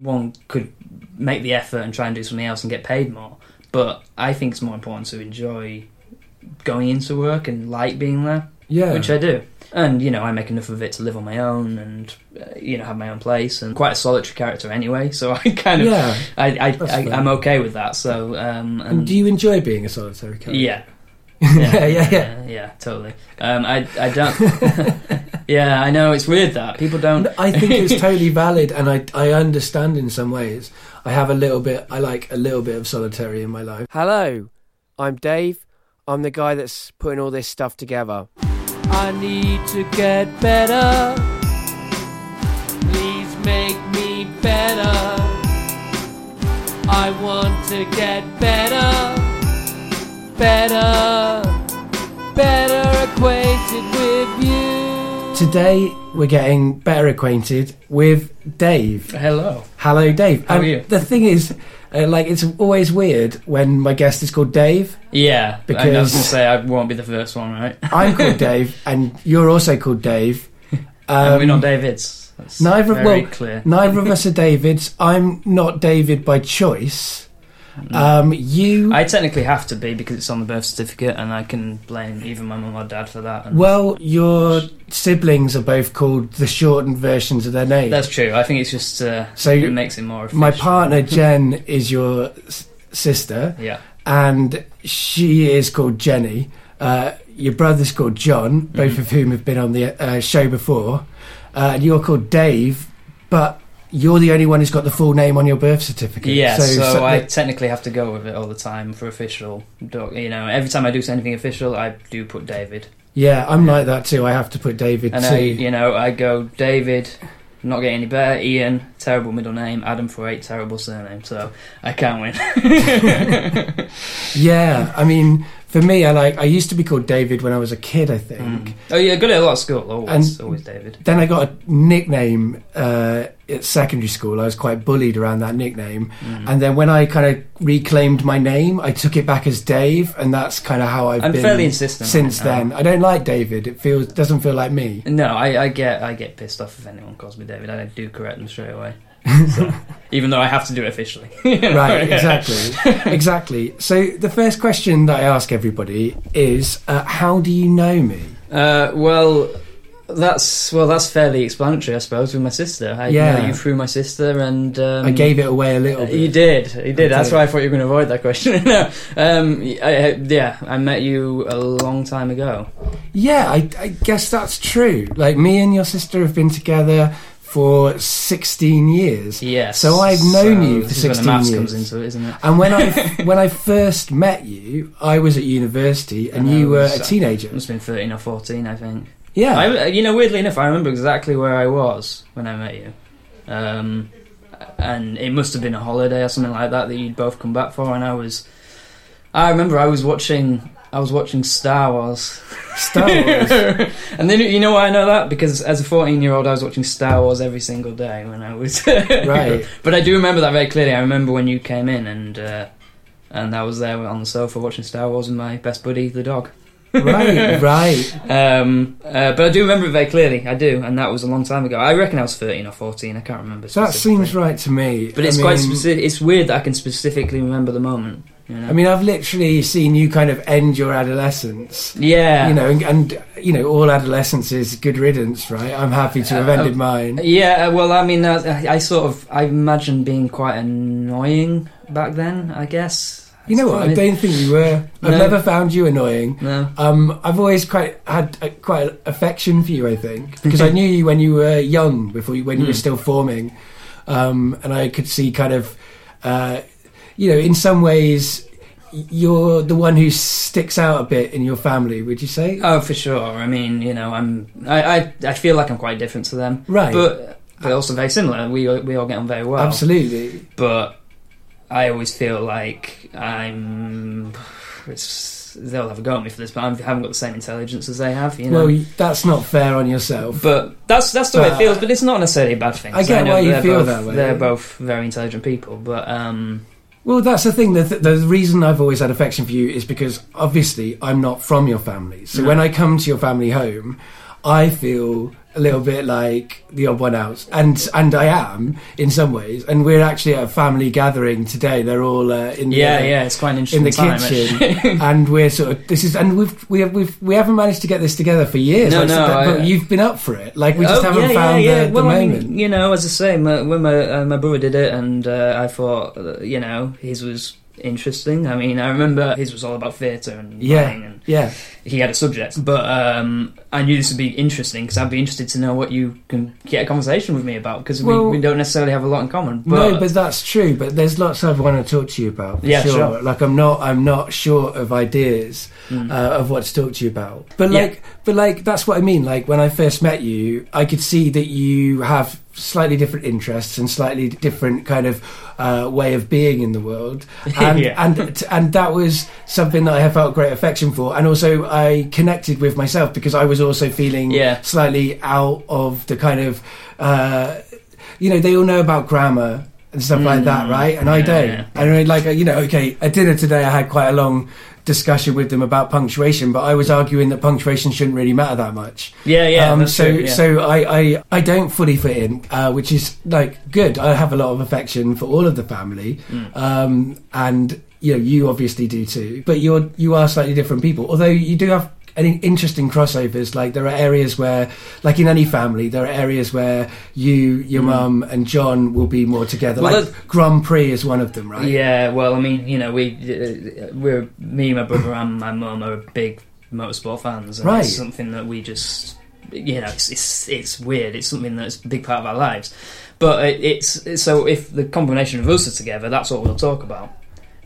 one could make the effort and try and do something else and get paid more. But I think it's more important to enjoy going into work and like being there, Yeah. which I do. And you know, I make enough of it to live on my own and uh, you know have my own place and quite a solitary character anyway. So I kind of yeah. I, I, I, I'm okay with that. So um, And do you enjoy being a solitary character? yeah. yeah, yeah, yeah. yeah, totally. Um, I, I don't. yeah, I know it's weird that people don't. I think it's totally valid, and I I understand in some ways. I have a little bit. I like a little bit of solitary in my life. Hello, I'm Dave. I'm the guy that's putting all this stuff together. I need to get better. Please make me better. I want to get better. Better. Better acquainted with you. Today we're getting better acquainted with Dave. Hello. Hello, Dave. How are you? The thing is, uh, like, it's always weird when my guest is called Dave. Yeah, Because- I was going to say I won't be the first one, right? I'm called Dave, and you're also called Dave. and Um, we're not Davids. That's neither- well, clear. Neither of us are Davids. I'm not David by choice. Um, you. I technically have to be because it's on the birth certificate, and I can blame even my mum or dad for that. And well, your siblings are both called the shortened versions of their name. that's true. I think it's just uh, So it you- makes it more. Of My partner Jen is your s- sister, Yeah. and she is called Jenny. Uh, your brother's called John, both Mm-hmm. of whom have been on the uh, show before. Uh, and you're called Dave, but you're the only one who's got the full name on your birth certificate. Yeah, so, so I the- technically have to go with it all the time for official. doc- You know, every time I do anything official, I do put David, yeah, I'm like that too. I have to put David and too. I, you know, I go David. Not getting any better. Ian, terrible middle name. Adam for eight, terrible surname. So I can't win. Yeah, I mean, for me, I like. I used to be called David when I was a kid. I think. Mm. Oh yeah, good at a lot of school. Always, And- always David. Then I got a nickname uh, at secondary school. I was quite bullied around that nickname. Mm. And then when I kind of reclaimed my name, I took it back as Dave, and that's kind of how I've I'm been fairly insistent since right then. I don't like David. It feels doesn't feel like me. No, I, I get I get pissed off if anyone calls me David. I do correct them straight away. So, even though I have to do it officially. Right, exactly, exactly. So the first question that I ask everybody is, uh, "How do you know me?" Uh, well, that's well, that's fairly explanatory, I suppose, with my sister. I Yeah. know you through my sister, and um, I gave it away a little bit. You did, you did. I That's did. why I thought you were going to avoid that question. no, um, I, I- yeah, I met you a long time ago. Yeah, I, I guess that's true. Like me and your sister have been together for sixteen years. Yes. So I've known you for this is where the 16 years. comes into it, isn't it? And when I when I first met you, I was at university and you were a uh, teenager. It must have been thirteen or fourteen, I think. Yeah, I, you know, weirdly enough, I remember exactly where I was when I met you. Um, and it must have been a holiday or something like that that you'd both come back for. And I was, I remember I was watching, I was watching Star Wars. Star Wars. and then you know why I know that because as a fourteen-year-old, I was watching Star Wars every single day when I was Right. But I do remember that very clearly. I remember when you came in and. Uh, and I was there on the sofa watching Star Wars with my best buddy, the dog. Right, right. Um, uh, but I do remember it very clearly. I do, and that was a long time ago. I reckon I was thirteen or fourteen. I can't remember. That seems right to me. But it's I quite specific. It's weird that I can specifically remember the moment. You know? I mean, I've literally seen you kind of end your adolescence. yeah, You know, and, and you know, all adolescence is good riddance, right? I'm happy to have Uh, ended mine. Yeah, uh, well, I mean, uh, I, I sort of, I imagine being quite annoying back then. I guess. You know what? I don't think you were. I've No. never found you annoying. No. Um, I've always quite had a, quite affection for you. I think because I knew you when you were young, before you, when you were Mm. still forming, um, and I could see kind of, uh, you know, in some ways, you're the one who sticks out a bit in your family. Would you say? Oh, for sure. I mean, you know, I'm. I, I, I feel like I'm quite different to them, right. but but also very similar. We we all get on very well. Absolutely. but I always feel like I'm. It's, they'll have a go at me for this, but I haven't got the same intelligence as they have. You know. Well, that's not fair on yourself. but that's that's the way it feels. But it's not necessarily a bad thing. I get know why you feel both, that way. They're both very intelligent people, but um, Well, that's the thing. The, the reason I've always had affection for you is because obviously I'm not from your family. So No. when I come to your family home, I feel a little bit like the odd one out, and and I am in some ways. And we're actually at a family gathering today. They're all uh, in the, Yeah, yeah, it's quite an in the time. kitchen, and we're sort of this is and we've we have we've we haven't managed to get this together for years. No, Like, no, that- but you've been up for it. Like we just Oh, haven't yeah, found yeah, yeah. the, well, the I mean, moment. you know, as I say, my, when my uh, my brother did it, and uh, I thought, uh, you know, his was interesting. I mean, I remember his was all about theatre and Yeah. and yeah, he had a subject. But um, I knew this would be interesting because I'd be interested to know what you can get a conversation with me about because Well- we, we don't necessarily have a lot in common. But, no, but that's true. But there's lots I want to talk to you about. Yeah, sure. sure. Like I'm not, I'm not short of ideas Mm. uh, of what to talk to you about. But Yeah. like, but like that's what I mean. Like when I first met you, I could see that you have slightly different interests and slightly different kind of uh, way of being in the world, and Yeah. and and that was something that I have felt great affection for, and also I connected with myself because I was also feeling Yeah. slightly out of the kind of. Uh, you know, they all know about grammar and stuff like that, Mm, right? And I don't. yeah. And I like, you know, okay, at dinner today, I had quite a long discussion with them about punctuation, but I was arguing that punctuation shouldn't really matter that much. yeah, yeah. um, so, true, yeah. so I, I, I don't fully fit in, uh, which is like good. I have a lot of affection for all of the family, Mm. um, and you know, you obviously do too. But you're, you are slightly different people. Although you do have any interesting crossovers. Like there are areas where, like in any family, there are areas where you, your Mm. mum, and John will be more together. Well, like Grand Prix is one of them, right? Yeah, well, I mean, you know, we uh, we're me, my brother, and my mum are big motorsport fans, and Right. it's something that we just, you know, it's it's it's weird. It's something that's a big part of our lives, but it, it's so if the combination of us are together, that's what we'll talk about.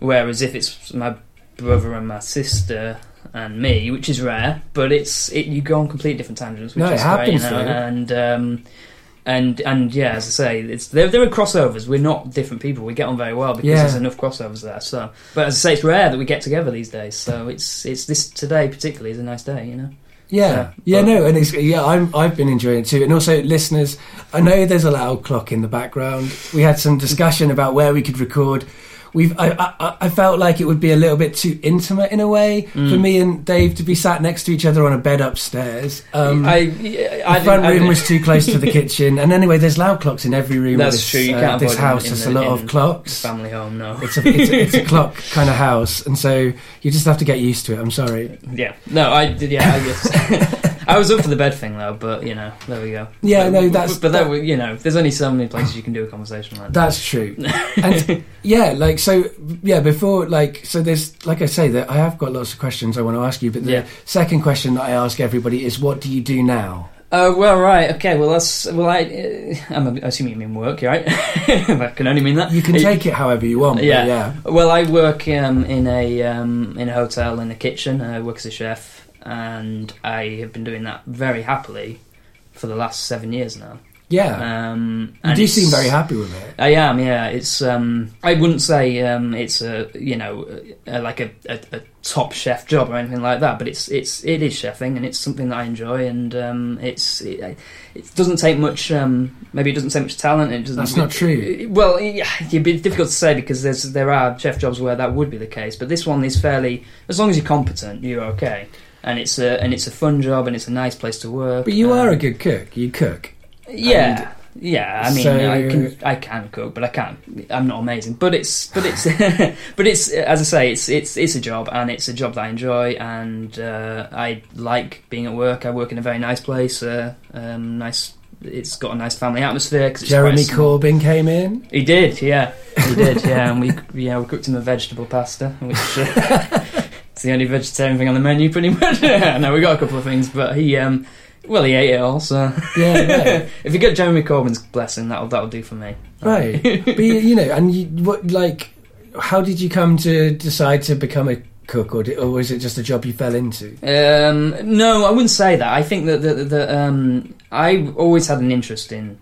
Whereas if it's my brother and my sister and me, which is rare, but it's it you go on completely different tangents, which No, it is great, you happens, know, and. Um, and and yeah, as I say, it's there. There are crossovers. We're not different people. We get on very well because Yeah. there's enough crossovers there. So, but as I say, it's rare that we get together these days. So it's it's this today particularly is a nice day. You know. Yeah, Yeah, yeah, but- no, and it's yeah, I'm I've been enjoying it too, and also listeners, I know there's a loud clock in the background. We had some discussion about where we could record. We've I I, I felt like it would be a little bit too intimate in a way for Mm. me and Dave to be sat next to each other on a bed upstairs. Um, I, I the front room was too close to the kitchen, and anyway, there's loud clocks in every room. That's this, true, you uh, can't this house. the- a lot of clocks. family home. No. It's a, it's, a, it's a clock kind of house, and so you just have to get used to it. I'm sorry. Yeah. No, I did. Yeah, I guess. I was up for the bed thing though, but you know, there we go. Yeah, no, that's- But there, we- you know, there's only so many places you can do a conversation like that. That's true. and yeah, like so yeah, before like so there's like I say that I have got lots of questions I want to ask you, but the Yeah. second question that I ask everybody is what do you do now? Oh well, right, okay. Well, that's well. I, uh, I'm assuming you mean work, right? I can only mean that. You can take it however you want. but Yeah. yeah. Well, I work um, in a um, in a hotel in the kitchen. I work as a chef, and I have been doing that very happily for the last seven years now. Yeah. Um, you do seem very happy with it. I am, yeah. It's um, I wouldn't say um, it's a you know a, like a, a, a top chef job or anything like that, but it's it's it is chefing and it's something that I enjoy and um, it's it, it doesn't take much um, maybe it doesn't take much talent. It doesn't. That's not true. it- well, yeah, it'd be difficult to say because there's there are chef jobs where that would be the case, but this one is fairly as long as you're competent, you're okay. And it's a and it's a fun job and it's a nice place to work. But you um, are a good cook. You cook. yeah, yeah. I mean, So- I can I can cook, but I can't. I'm not amazing. But it's but it's but it's as I say, it's it's it's a job, and it's a job that I enjoy, and uh, I like being at work. I work in a very nice place. Uh, um, nice. It's got a nice family atmosphere. Cause Jeremy. Corbyn came in. He did, yeah, he did, yeah. And we yeah we cooked him a vegetable pasta, which. Uh, It's the only vegetarian thing on the menu, pretty much. no, we got a couple of things, but he, um, well, he ate it all. So Yeah, yeah. if you get Jeremy Corbyn's blessing, that'll that'll do for me. right. But you, know, and you, what like, how did you come to decide to become a cook, or, did, or was it just a job you fell into? Um, no, I wouldn't say that. I think that the, the, um, I always had an interest in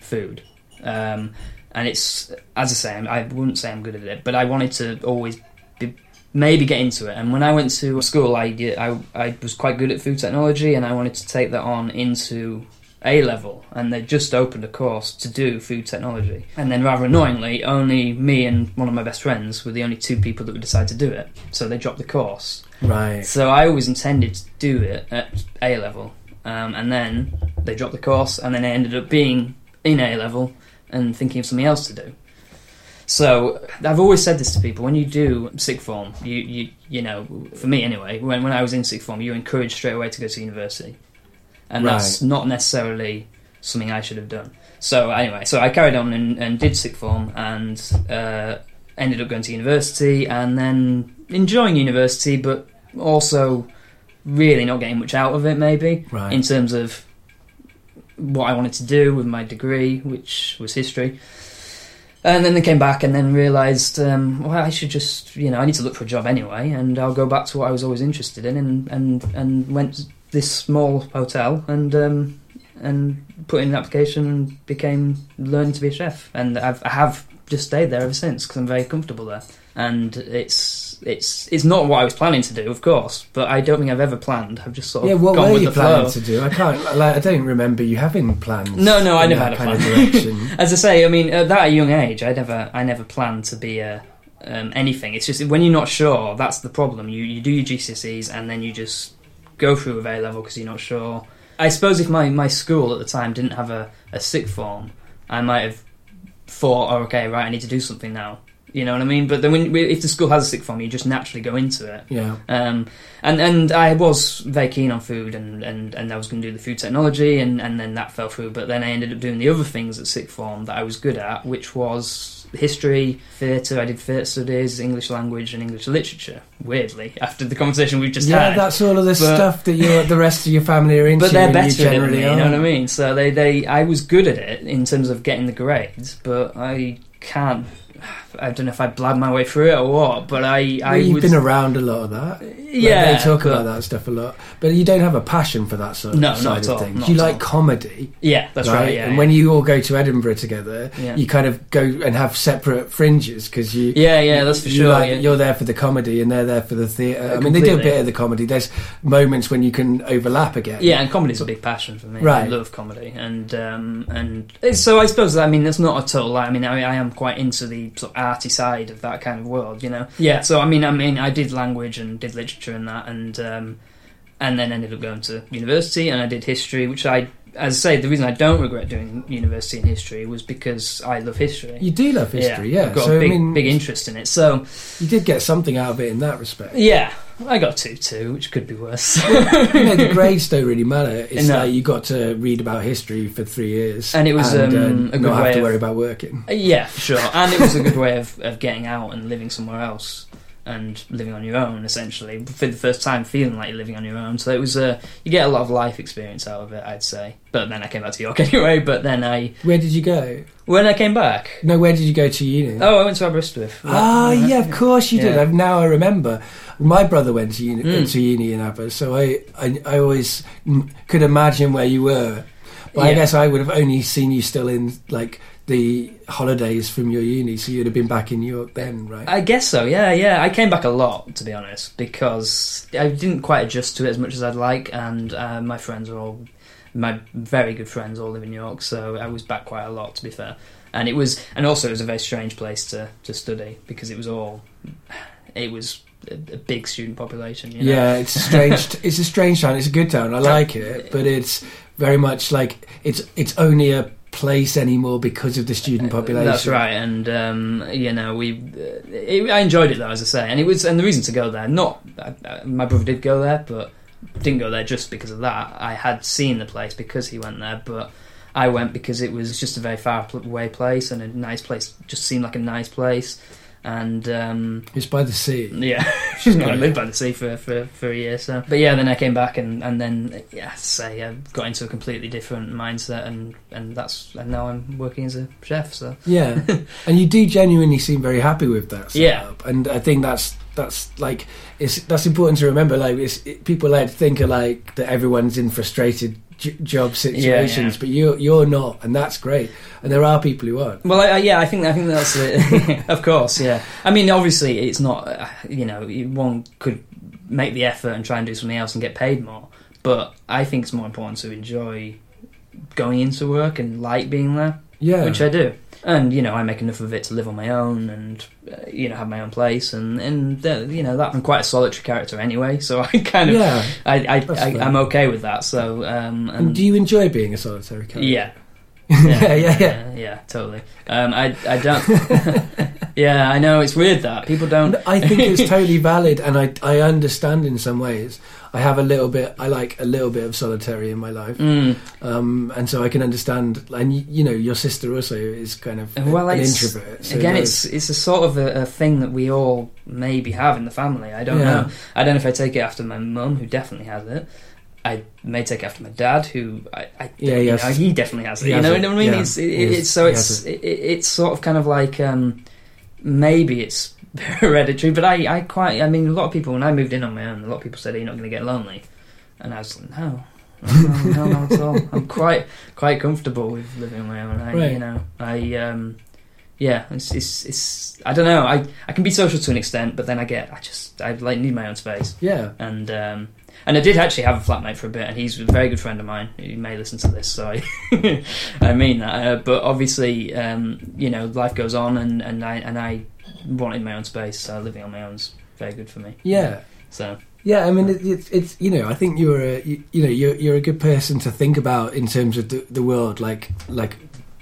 food, um, and it's as I say, I wouldn't say I'm good at it, but I wanted to always be, maybe get into it. And when I went to school, I, I I was quite good at food technology, and I wanted to take that on into A level, and they just opened a course to do food technology. And then, rather annoyingly, only me and one of my best friends were the only two people that would decide to do it. So they dropped the course. Right. So I always intended to do it at A level, um, and then they dropped the course, and then I ended up being in A level and thinking of something else to do. So I've always said this to people: when you do sixth form, you you you know, for me anyway, when when I was in sixth form, you're encouraged straight away to go to university, and that's not necessarily something I should have done. So anyway, so I carried on and, and did sixth form and uh, ended up going to university, and then enjoying university, but also really not getting much out of it, maybe Right. in terms of what I wanted to do with my degree, which was history. And then they came back and then realised, um, well, I should just, you know, I need to look for a job anyway, and I'll go back to what I was always interested in, and and, and went to this small hotel and um, and put in an application and became learning to be a chef, and I've, I have just stayed there ever since because I'm very comfortable there, and it's it's it's not what I was planning to do, of course, but I don't think I've ever planned. I've just sort of Yeah, what gone were with you the planning flow. to do? I can't. Like, I don't remember you having plans. No, no, I never had a plan. As I say, I mean, at that young age, I never, I never planned to be a um, anything. It's just when you're not sure, that's the problem. You you do your GCSEs and then you just go through with A level because you're not sure. I suppose if my, my school at the time didn't have a, a sixth form, I might have thought, oh, okay, right, I need to do something now. You know what I mean? But then when if the school has a sixth form, you just naturally go into it. yeah. Um, and and I was very keen on food, and, and, and I was going to do the food technology, and, and then that fell through. But then I ended up doing the other things at sixth form that I was good at, which was history, theatre. I did theatre studies, English language, and English literature. Weirdly, after the conversation we've just yeah, had, yeah, that's all of the But- stuff that you the rest of your family are into. but they're better you generally me. You know what I mean? So they, they I was good at it in terms of getting the grades, but I can't. I don't know if I blabbed my way through it or what, but I I Well, you've been around a lot of that. Like, yeah. they talk but- about that stuff a lot, but you don't have a passion for that sort of No, side of all, things. You like all. comedy, Yeah, that's right. yeah, and yeah. when you all go to Edinburgh together, Yeah. you kind of go and have separate fringes because you. Yeah, yeah, that's for you sure. like-. You're there for the comedy, and they're there for the theatre. I mean, they do a bit of the comedy. There's moments when you can overlap again. Yeah, and comedy's a big passion for me. I Right. love comedy, and um, and so I suppose I mean that's not a total lie. I mean I, I am quite into the sort of arty side of that kind of world, you know. Yeah. So I mean I mean I did language and did literature and that, and um, and then ended up going to university and I did history, which I. As I say, the reason I don't regret doing university in history was because I love history. You do love history, yeah. I've got so a big, I mean, big interest in it. So you did get something out of it in that respect. yeah, I got two two, which could be worse. you know, the grades don't really matter. It's No. like you got to read about history for three years, And it was, um, uh, a good not way have to of- worry about working. Uh, Yeah, sure. And it was a good way of, of getting out and living somewhere else and living on your own, essentially, for the first time feeling like you're living on your own. So it was a, you get a lot of life experience out of it, I'd say. But then I came back to York anyway, but then I, Where did you go? when I came back, No, where did you go to uni? oh, I went to Aberystwyth. Ah, yeah, of course you did. Yeah. I've, now I remember. My brother went to uni, Mm. to uni in Aber, so I, I, I always could imagine where you were. But I guess I would have only seen you still in like the holidays from your uni, so you'd have been back in New York then, right? I guess so, yeah, yeah. I came back a lot, to be honest, because I didn't quite adjust to it as much as I'd like, and uh, my friends are all, my very good friends all live in New York, so I was back quite a lot, to be fair. And it was, and also it was a very strange place to, to study because it was all, it was a, a big student population. You know? Yeah, it's a strange. it's a strange town. It's a good town. I like it, but it's very much like it's it's only a place anymore because of the student population. That's right, and um, you know we. It, I enjoyed it though, as I say, and it was and the reason to go there. Not uh, uh, my brother did go there, but didn't go there just because of that. I had seen the place because he went there, but I went because it was just a very far away place and a nice place. Just seemed like a nice place, and um, It's by the sea. yeah, she's not lived by the sea for, for, for a year. So, but yeah, then I came back and, and then yeah, say I got into a completely different mindset, and, and that's and now I'm working as a chef. So Yeah, and you do genuinely seem very happy with that. Yeah. And I think that's that's like it's that's important to remember. Like it's, it, people like to think of like that everyone's in frustrated j- job situations, yeah. but you're you're not, and that's great. And there are people who aren't. Well, I, I- yeah, I think I think that's it. of course, yeah. I mean, obviously, it's not. uh, You know, one could make the effort and try and do something else and get paid more. But I think it's more important to enjoy going into work and like being there, Yeah, which I do. And you know I make enough of it to live on my own and uh, you know have my own place and and uh, you know that I'm quite a solitary character anyway, so I kind of Yeah. I, I, I I'm okay with that. So um, And do you enjoy being a solitary character? yeah. yeah, yeah, yeah. yeah, totally. Um, I, I don't. yeah, I know it's weird that people don't. I think it's totally valid, and I I understand in some ways. I have a little bit. I like a little bit of solitary in my life, Mm, um, and so I can understand. And you know, your sister also is kind of well, an introvert. so again, it's it's a sort of a, a thing that we all maybe have in the family. I don't Yeah. know. I don't know if I take it after my mum, who definitely has it. I may take after my dad, who I, I Yeah, know, he definitely has it. You know it, what I mean? yeah. It's, it, it's so it's it, it's sort of kind of like um, maybe it's hereditary, but I I quite I mean a lot of people when I moved in on my own, a lot of people said, "Are you not going to get lonely?" And I was like, "No." no, no, not at all. I'm quite quite comfortable with living on my own. I, Right. You know, I um, yeah, it's, it's it's I don't know. I I can be social to an extent, but then I get I just I like need my own space. yeah. And um, and I did actually have a flatmate for a bit, and he's a very good friend of mine. You may listen to this, so I I mean that. Uh, but obviously, um, you know, life goes on, and, and I and I wanted my own space, so living on my own is very good for me. Yeah. So Yeah, I mean, it, it's it's you know, I think you're a you, you know you're you're a good person to think about in terms of the, the world, like like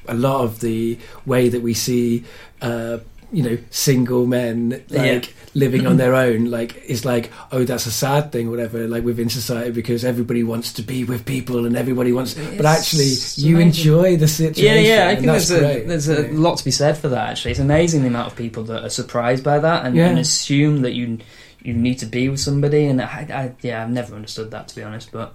a lot of the way that we see, uh, you know, single men like Yeah. living on their own, like is like oh that's a sad thing, whatever, like within society because everybody wants to be with people and everybody wants, but It's actually you enjoy the situation. yeah, yeah, I think that's there's a there's a you know. lot to be said for that. Actually, it's amazing the amount of people that are surprised by that and, Yeah. and assume that you you need to be with somebody. And I, I yeah, I've never understood that to be honest. But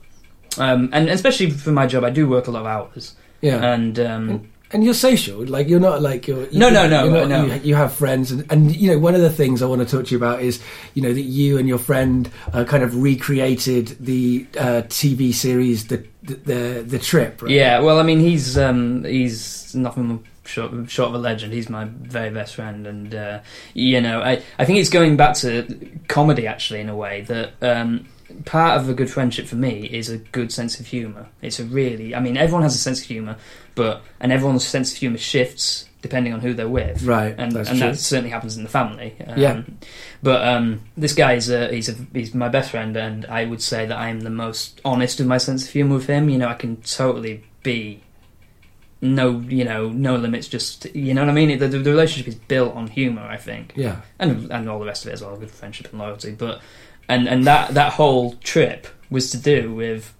um, and especially for my job, I do work a lot of hours, yeah. and um, And you're social, like you're not like you're. You, No, no, no, not- no. You, you have friends, and, and you know one of the things I want to talk to you about is you know that you and your friend uh, kind of recreated the uh, TV series the the the, the trip. Right? Yeah, well, I mean, he's um, he's nothing short, short of a legend. He's my very best friend, and uh, you know, I I think it's going back to comedy actually in a way that. Um, Part of a good friendship for me is a good sense of humour. It's a really, I mean, everyone has a sense of humour, but and everyone's sense of humour shifts depending on who they're with. right. and, that's and that certainly happens in the family. Um, Yeah. But um, this guy is a, he's a, he's my best friend, and I would say that I am the most honest with my sense of humour with him. You know, I can totally be no, you know, no limits. Just you know what I mean. The, the, the relationship is built on humour, I think, Yeah, and and all the rest of it as well, good friendship and loyalty. But and and that that whole trip was to do with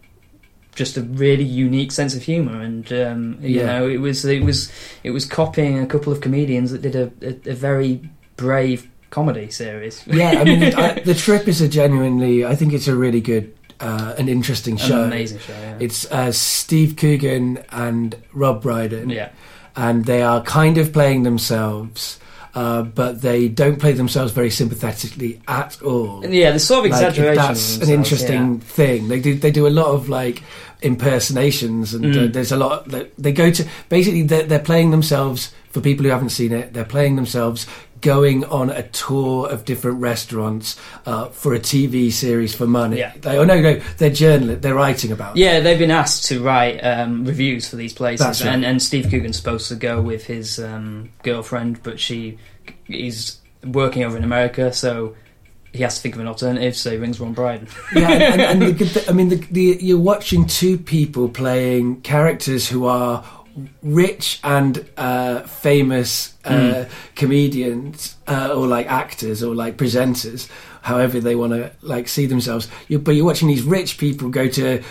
just a really unique sense of humour, and um, you Yeah. know, it was it was it was copying a couple of comedians that did a, a, a very brave comedy series. yeah. I mean, I, the trip is a genuinely. I think it's a really good uh, and interesting An show. amazing show. Yeah. It's uh, Steve Coogan and Rob Brydon. yeah. and they are kind of playing themselves, uh, but they don't play themselves very sympathetically at all. Yeah, the sort of Like, exaggeration. that's an interesting thing. They do they do a lot of like impersonations, and uh, Mm. there's a lot. That they go to basically they're, they're playing themselves. For people who haven't seen it, they're playing themselves going on a tour of different restaurants uh, for a TV series for money. Yeah. They, oh no, no, they're journalists. They're writing about. it. Yeah, they've been asked to write um, reviews for these places, right. and, and Steve Coogan's supposed to go with his um, girlfriend, but she is working over in America, so he has to think of an alternative. So he rings Rob Brydon. yeah, and, and, and the, I mean, the, the, you're watching two people playing characters who are rich and uh, famous uh, comedians, uh, or like actors, or like presenters, however they want to like see themselves. you but you're watching these rich people go to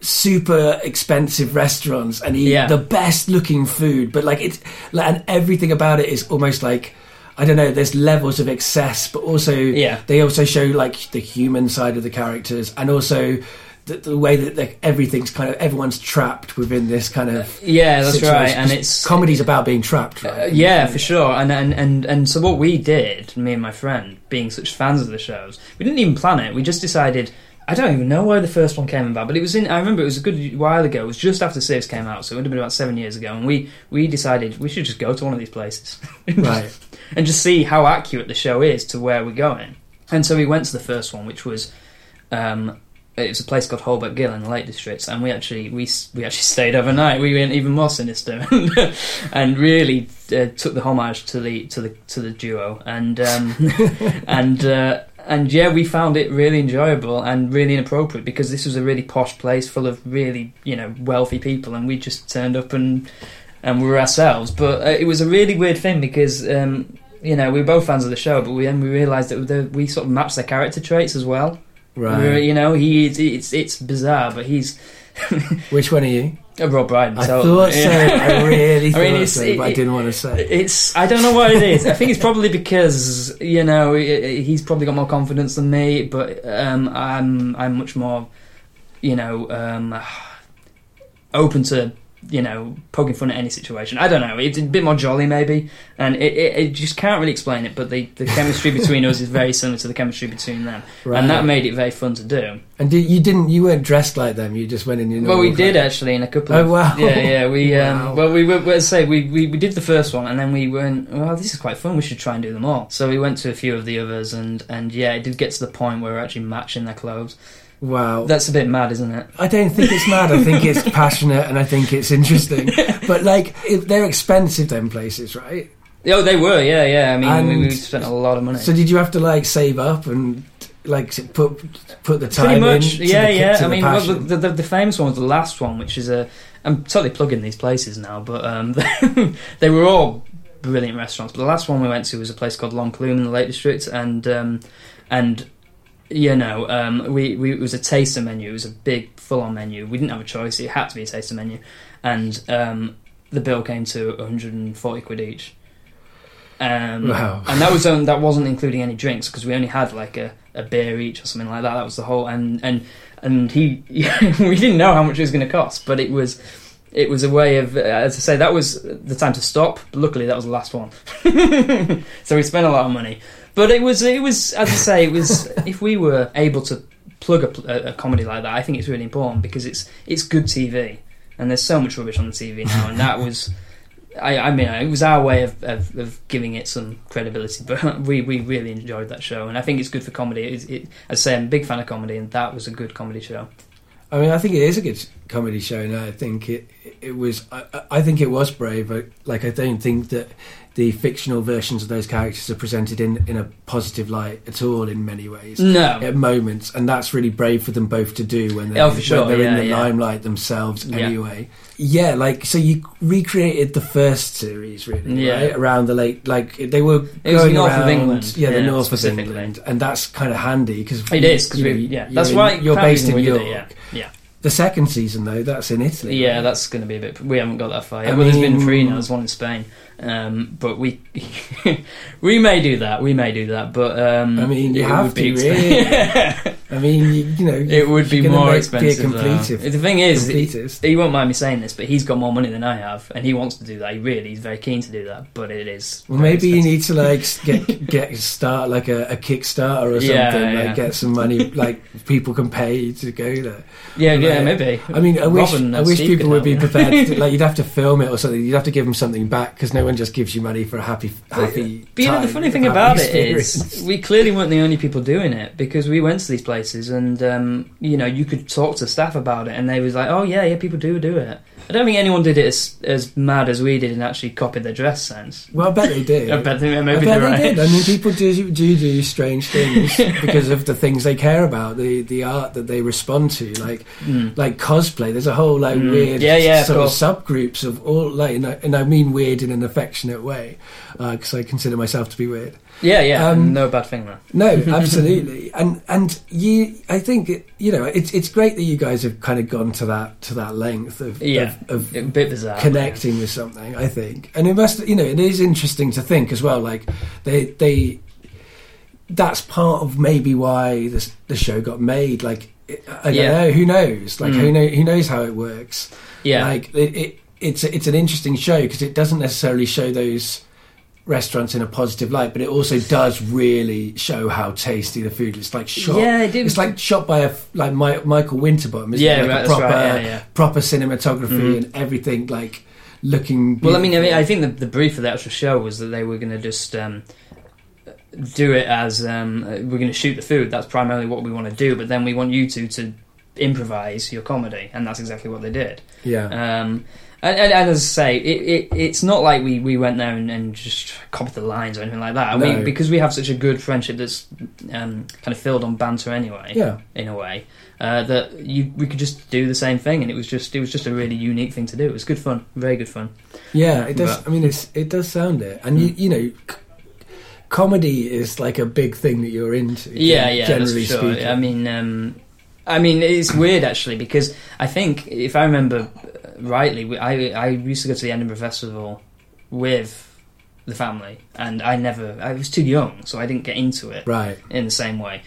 super expensive restaurants and eat Yeah. the best looking food, but like it's like, and everything about it is almost like. I don't know. There's levels of excess, but also Yeah. they also show like the human side of the characters and also the, the way that everything's kind of everyone's trapped within this kind of Yeah, that's situation. right, and it's comedy's about being trapped right? Uh, yeah, for sure. And, and and and so what we did, me and my friend, being such fans of the shows, we didn't even plan it. We just decided. I don't even know why the first one came about, but it was in. I remember it was a good while ago. It was just after Sirius came out, so it would have been about seven years ago. And we we decided we should just go to one of these places, right and just see how accurate the show is to where we're going. And so we went to the first one, which was um, it was a place called Holbeck Ghyll in the Lake District, and we actually we we actually stayed overnight. We went even more sinister and, and really uh, took the homage to the to the to the duo, and um, and uh, and yeah, we found it really enjoyable and really inappropriate because this was a really posh place full of really you know wealthy people, and we just turned up and and we were ourselves. But uh, it was a really weird thing because. Um, you know, we were both fans of the show, but we then we realised that we sort of matched their character traits as well. Right. You know, he is, it's it's bizarre, but he's Which one are you? a Rob Brydon. I so, thought so. I really I thought mean, it's- so, it- but I didn't want to say. It's I don't know what it is. I think it's probably because you know he's probably got more confidence than me, but um, I'm I'm much more you know um, open to you know poking fun at any situation. I don't know. It's a bit more jolly maybe, and it, it, it just can't really explain it. But the, the chemistry between us is very similar to the chemistry between them, Right. and that made it very fun to do. And you didn't. You weren't dressed like them. You just went in your. Well, we did actually in a couple. Of, Oh, wow. Yeah, yeah. We Wow. um, well, we were. Let's say we, we we did the first one, and then we went. Well, this is quite fun. We should try and do them all. So we went to a few of the others, and and yeah, it did get to the point where we're actually matching their clothes. Wow. That's a bit mad, isn't it? I don't think it's mad. I think it's passionate, and I think it's interesting. But like, if they're expensive, them places, right? Oh, they were. Yeah, yeah. I mean, we, we spent a lot of money. So did you have to like save up and like put put the Pretty time much, in? yeah, the, yeah. I mean, well, the, the, the, famous one was the last one, which is a. I'm totally plugging these places now, but um, they were all brilliant restaurants. But the last one we went to was a place called L'Enclume in the Lake District, and um, and you know, um, we, we it was a taster menu. It was a big full-on menu. We didn't have a choice; it had to be a taster menu, and um, the bill came to 140 quid each. Um, Wow. And that was that wasn't including any drinks because we only had like a, a beer each or something like that. That was the whole and and and he we didn't know how much it was going to cost, but it was it was a way of as I say that was the time to stop. Luckily, that was the last one, so we spent a lot of money. But it was it was as I say it was if we were able to plug a, a, comedy like that, I think it's really important because it's it's good TV and there's so much rubbish on the TV now, and that was. I, I mean, it was our way of, of, of giving it some credibility, but we, we really enjoyed that show, and I think it's good for comedy. It, it, as I say, I'm a big fan of comedy, and that was a good comedy show. I mean, I think it is a good comedy show, and I think it it was. I, I think it was brave. Like, I don't think that the fictional versions of those characters are presented in in a positive light at all in many ways. No, At moments, and that's really brave for them both to do when they're, Oh, sure, when they're in the yeah. limelight themselves. Yeah. Anyway, yeah, like so you recreated the first series really, Yeah. right? Around the lake, like they were It was going north of around, England, yeah, the yeah, north of. England, and that's kind of handy because it is because we yeah. That's why you're based in York. it, yeah, yeah. The second season, though, that's in Italy. Yeah, that's going to be a bit. We haven't got that far yet. I well, there's been three now. There's one in Spain, um, but we we may do that. We may do that, but um, I mean, you have to, expen- I mean, you, you know, it would be more expensive. Be completist. The thing is, completist. he won't mind me saying this, but he's got more money than I have, and he wants to do that. He really, he's very keen to do that, but it is. Well, maybe you need to like get get start like a, a Kickstarter or something. Yeah, like yeah. get some money, like people can pay to go there. Yeah, yeah, Like, maybe. I mean, I wish Robin I wish Steve people would be help, you know. prepared. To, like you'd have to film it or something. You'd have to give them something back because no one just gives you money for a happy happy. But you know, the funny thing about it is, we clearly weren't the only people doing it because we went to these places and, um, you know, you could talk to staff about it and they was like, oh, yeah, yeah, people do do it. I don't think anyone did it as, as mad as we did and actually copied their dress sense. Well, I bet they did. I bet they, I maybe bet they're they right. did. I mean, people do do do strange things because of the things they care about, the the art that they respond to, like Mm. like cosplay. There's a whole like Mm. weird Yeah, yeah, sort of course. subgroups of all like, and I, and I mean weird in an affectionate way because I consider myself to be weird. Yeah, yeah, Um, no bad thing there. No, absolutely, and and you, I think it- you know it's it's great that you guys have kind of gone to that to that length of Yeah. of, A of bit bizarre. connecting with something. I think, and it must you know it is interesting to think as well. Like they they that's part of maybe why this, the show got made. Like I don't Yeah. know, who knows? Like Mm. who know who knows how it works? Yeah. like it, it it's it's an interesting show because it doesn't necessarily show those restaurants in a positive light, but it also does really show how tasty the food is. It's like shot. yeah, it did. It's like shot by a like My, Michael Winterbottom. Isn't yeah, it? Like right, a that's proper right. Yeah, yeah. proper cinematography Mhm. and everything like looking. Well, I mean, I mean. I think the, the brief of the actual show was that they were going to just um, do it as um, uh, we're going to shoot the food. That's primarily what we want to do. But then we want you two to improvise your comedy, and that's exactly what they did. Yeah. Um, and, and, and as I say, it, it, it's not like we, we went there and, and just copied the lines or anything like that. No. We, because we have such a good friendship that's um, kind of filled on banter anyway, yeah. in a way, uh, that you we could just do the same thing, and it was just it was just a really unique thing to do. It was good fun, very good fun. Yeah, it does. But- I mean, it's it does sound it, and you you know, c- comedy is like a big thing that you're into. Yeah, yeah, generally that's for sure. speaking. I mean, um, I mean, it's weird actually because I think if I remember rightly, we- I I used to go to the Edinburgh Festival with the family, and I never I was too young, so I didn't get into it right. in the same way.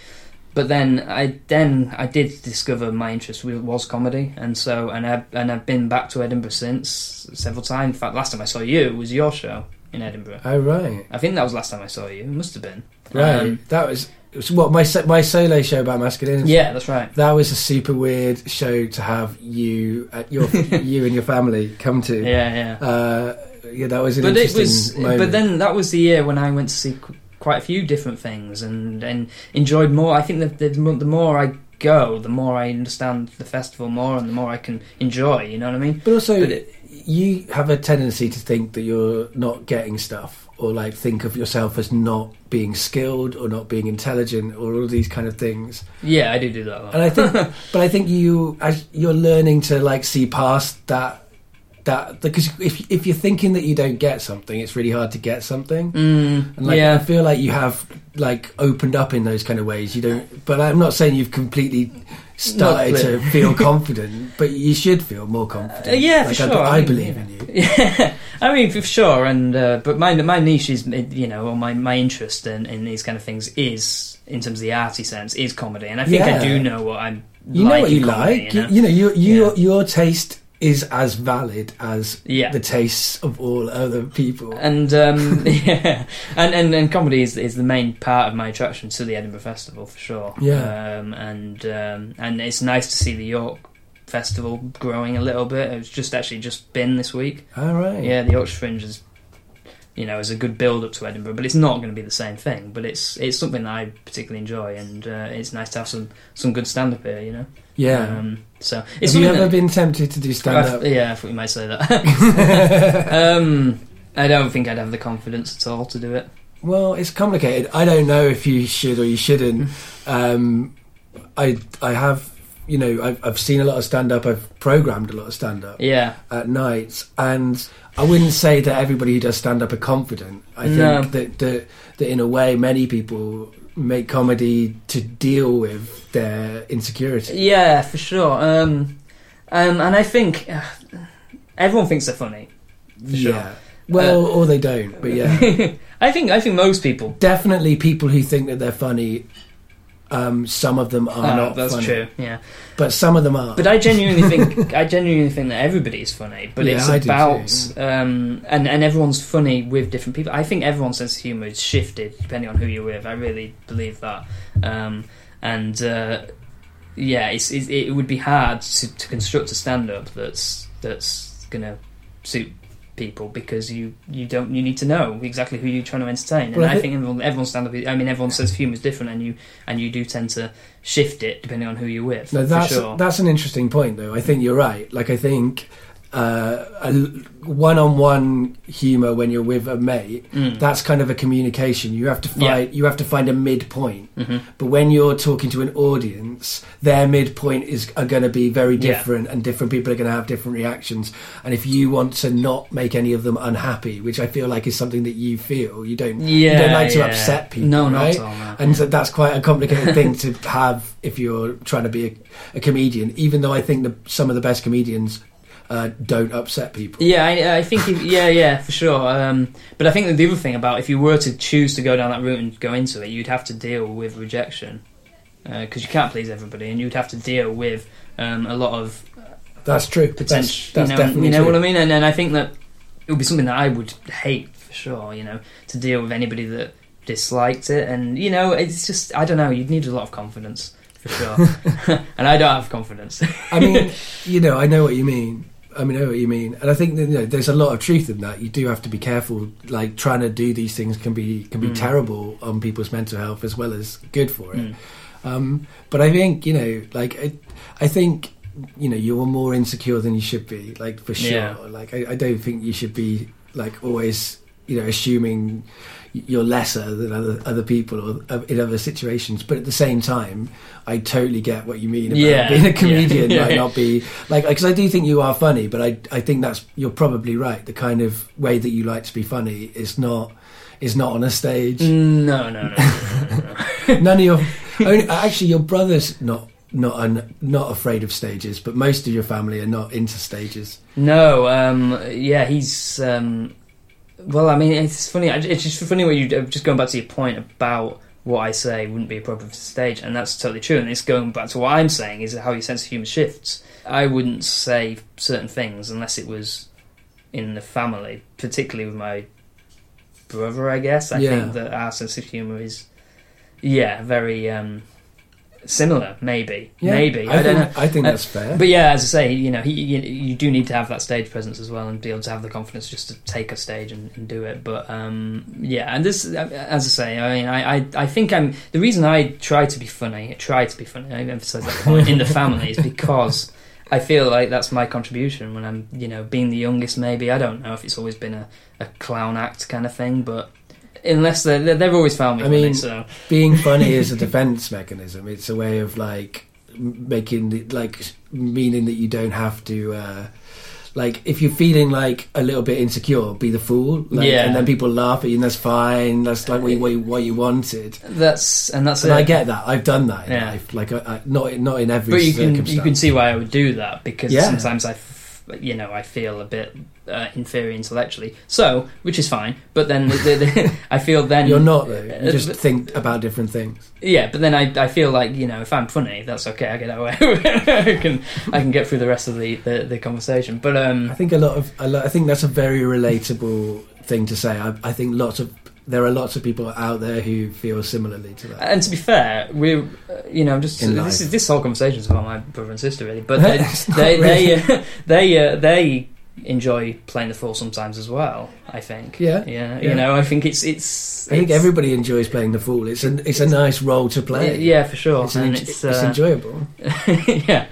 But then I then I did discover my interest was comedy, and so and I and I've been back to Edinburgh since several times. In fact, last time I saw you was your show in Edinburgh. Oh, right, I think that was last time I saw you. It must have been. right. Um, that was what my my solo show about masculinity. yeah, that's right. That was a super weird show to have you at your you and your family come to. Yeah, yeah. Uh, yeah, that was an but it interesting was moment. but then that was the year when i went to see quite a few different things and and enjoyed more i think that the, the more i go the more i understand the festival more and the more i can enjoy you know what i mean But also, But it- you have a tendency to think that you're not getting stuff, or like think of yourself as not being skilled or not being intelligent, or all of these kind of things. yeah i do do that a lot. And I think, but I think you, as you're learning to like see past that, that because if if you're thinking that you don't get something, it's really hard to get something. mm, And like, I feel like you have like opened up in those kind of ways. You don't, but I'm not saying you've completely started to feel confident, but you should feel more confident. Uh, yeah, for sure. I, I I mean, believe yeah. in you. yeah i mean for sure and uh, but my my niche is you know or my my interest in in these kind of things is in terms of the arty sense is comedy and i think Yeah. i do know what i'm You like know what you comedy, like. you You, know? you know, your your your taste is as valid as yeah the tastes of all other people. and um, yeah, and, and and comedy is is the main part of my attraction to the Edinburgh Festival for sure. Yeah. um, and um, and it's nice to see the York Festival growing a little bit. It's just actually just been this week. All right. Yeah, the Yorkshire Fringe is. You know, is a good build up to Edinburgh, but it's not going to be the same thing. But it's it's something that I particularly enjoy, and uh, it's nice to have some some good stand up here. You know, Yeah. Um, so it's Have you ever that- been tempted to do stand up? yeah, I thought you might say that. um, I don't think I'd have the confidence at all to do it. Well, it's complicated. I don't know if you should or you shouldn't. Um, I I have you know I've, I've seen a lot of stand up. I've programmed a lot of stand up Yeah, at nights, and I wouldn't say that everybody who does stand up are confident. I think that, that that in a way many people make comedy to deal with their insecurity. yeah, for sure. Um, um, and I think uh, everyone thinks they're funny. For sure. Yeah. Well, or they don't, but yeah. I think I think most people. Definitely people who think that they're funny. Um, some of them are Oh, not that's funny, true. Yeah, but some of them are. but I genuinely think I genuinely think that everybody is funny. But Yeah, it's I about too, um, and and everyone's funny with different people. I think everyone's sense of humor is shifted depending on who you're with. I really believe that. Um, and uh, yeah, it's, it, it would be hard to, to construct a stand up that's that's gonna suit people because you you don't you need to know exactly who you're trying to entertain and Well, I I thi- think everyone everyone's stand up I mean everyone's sense of humour is different and you and you do tend to shift it depending on who you're with No, that's sure that's an interesting point, though. I think you're right. Like, I think uh, a one-on-one humor when you're with a mate, Mm. that's kind of a communication. You have to Yeah. find you have to find a midpoint. Mhm. But when you're talking to an audience, their midpoint is are going to be very Yeah. different, and different people are going to have different reactions. And if you want to not make any of them unhappy, which I feel like is something that you feel, you don't yeah you don't like to upset people, no not right? at all no. and so that's quite a complicated thing to have if you're trying to be a, a comedian. Even though I think that some of the best comedians uh, don't upset people. Yeah, I, I think if, yeah, yeah, for sure. Um, but I think that the other thing about if you were to choose to go down that route and go into it, you'd have to deal with rejection because you can't please everybody, and you'd have to deal with um, a lot of That's true. potential. That's, that's you know, definitely you know true. what I mean? And, and I think that it would be something that I would hate for sure. You know, to deal with anybody that disliked it, and you know, it's just I don't know. You'd need a lot of confidence for sure, and I don't have confidence. I mean, you know, I know what you mean. I mean, I know what you mean, and I think that, you know, there's a lot of truth in that. You do have to be careful. Like trying to do these things can be can be Mm. terrible on people's mental health as well as good for it. Mm. Um, but I think you know, like I, I think you know, you're more insecure than you should be. Like for sure. Yeah. Like I, I don't think you should be like always, you know, assuming you're lesser than other other people or uh, in other situations. But at the same time, I totally get what you mean about Yeah. being a comedian Yeah. might not be like because I do think you are funny, but I I think that's you're probably right. The kind of way that you like to be funny is not is not on a stage. No, no, no. no, no, no. None of your only, actually your brother's not not un, not afraid of stages, but most of your family are not into stages. No, um, yeah, he's. Um, well, I mean, it's funny. It's just funny what you just going back to your point about what I say wouldn't be appropriate for the stage, and that's totally true. And it's going back to what I'm saying is how your sense of humour shifts. I wouldn't say certain things unless it was in the family, particularly with my brother. I guess I Yeah. think that our sense of humour is, yeah, very um, similar. Maybe, maybe. I, I, don't know. think I think Uh, that's fair. But yeah, as I say, you know, he, you, you do need to have that stage presence as well, and be able to have the confidence just to take a stage and, and do it. But um, yeah, and this, as I say, I mean, I, I, I think I'm the reason I try to be funny. I try to be funny. I emphasise that point in the family is because I feel like that's my contribution when I'm, you know, being the youngest. Maybe I don't know if it's always been a, a clown act kind of thing, but unless they are they've always found me I funny. mean, so Being funny is a defense mechanism. It's a way of like making the, like meaning that you don't have to. Uh, like if you're feeling like a little bit insecure, be the fool, like, Yeah. and then people laugh at you, and that's fine. That's like what you, what you, what you wanted. that's and that's And it. I get that. I've done that in Yeah. life. Like, I, I, not not in every but you can you can see why I would do that because Yeah. sometimes I, f- you know, I feel a bit uh, inferior intellectually. So, which is fine. But then the, the, the, I feel then You're not though. You Uh, just think about different things. yeah. But then I, I feel like you know if I'm funny, that's okay. I get away. I can I can get through the rest of the, the, conversation. But um, I think a lot of a lot, I think that's a very relatable thing to say. I, I think lots of there are lots of people out there who feel similarly to that. and to be fair, we, uh, you know, just In this is this whole conversation is about my brother and sister really. But they they really. they uh, they, uh, they enjoy playing the fool sometimes as well. I think. Yeah. Yeah. Yeah. You know, I think it's it's. I think everybody enjoys playing the fool. It's a it's a nice role to play. Yeah, for sure. it's, and en- it's, it's uh, enjoyable. yeah,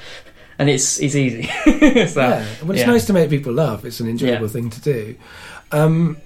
and it's it's easy. so, yeah, well, it's yeah. nice to make people laugh. It's an enjoyable thing to do. Um,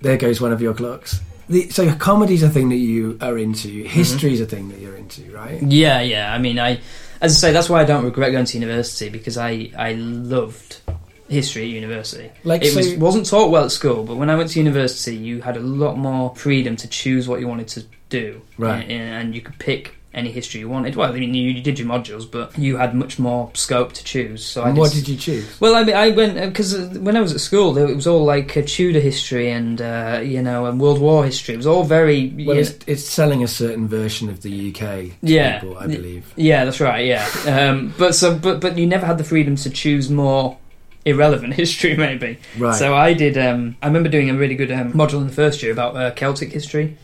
there goes one of your clocks. The, so comedy's a thing that you are into. Mm-hmm. History's a thing that you're into, right? Yeah, yeah. I mean, I as I say, that's why I don't regret going to university because I I loved history at university. Like It so, was wasn't taught well at school, but when I went to university, you had a lot more freedom to choose what you wanted to do, Right. And, and you could pick any history you wanted. Well, I mean, you, you did your modules, but you had much more scope to choose. So I and what did- did you choose? Well, I mean, I went because when I was at school, it was all like uh, Tudor history and uh, you know, and World War history. It was all very Well, it's, it's selling a certain version of the UK to Yeah. people, I believe. yeah, that's right, yeah. Um, but so, but but you never had the freedom to choose more irrelevant history, maybe. Right. So I did. Um, I remember doing a really good um, module in the first year about uh, Celtic history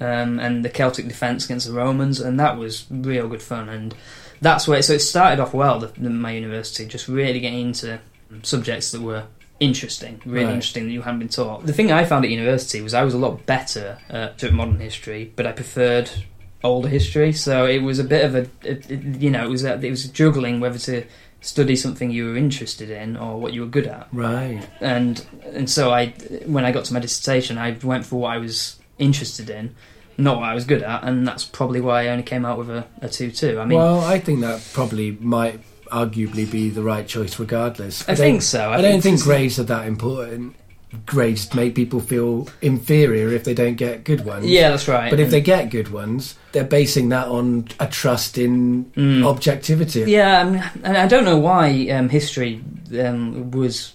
um, and the Celtic defence against the Romans, and that was real good fun. And that's where. So it started off well. The, the, my university just really getting into subjects that were interesting, really Right. interesting that you hadn't been taught. The thing I found at university was I was a lot better at modern history, but I preferred older history. So it was a bit of a, it, it- you know, it was a, it was juggling whether to study something you were interested in or what you were good at right. and and so I when I got to my dissertation I went for what I was interested in not what I was good at and that's probably why I only came out with a, a 2-2 I mean well, I think that probably might arguably be the right choice, regardless. I, don't- think so I, don't think it's- grades are that important. Grades make people feel inferior if they don't get good ones. yeah that's right But if they get good ones, they're basing that on a trust in Mm. objectivity. yeah I mean, and I don't know why um, history um, was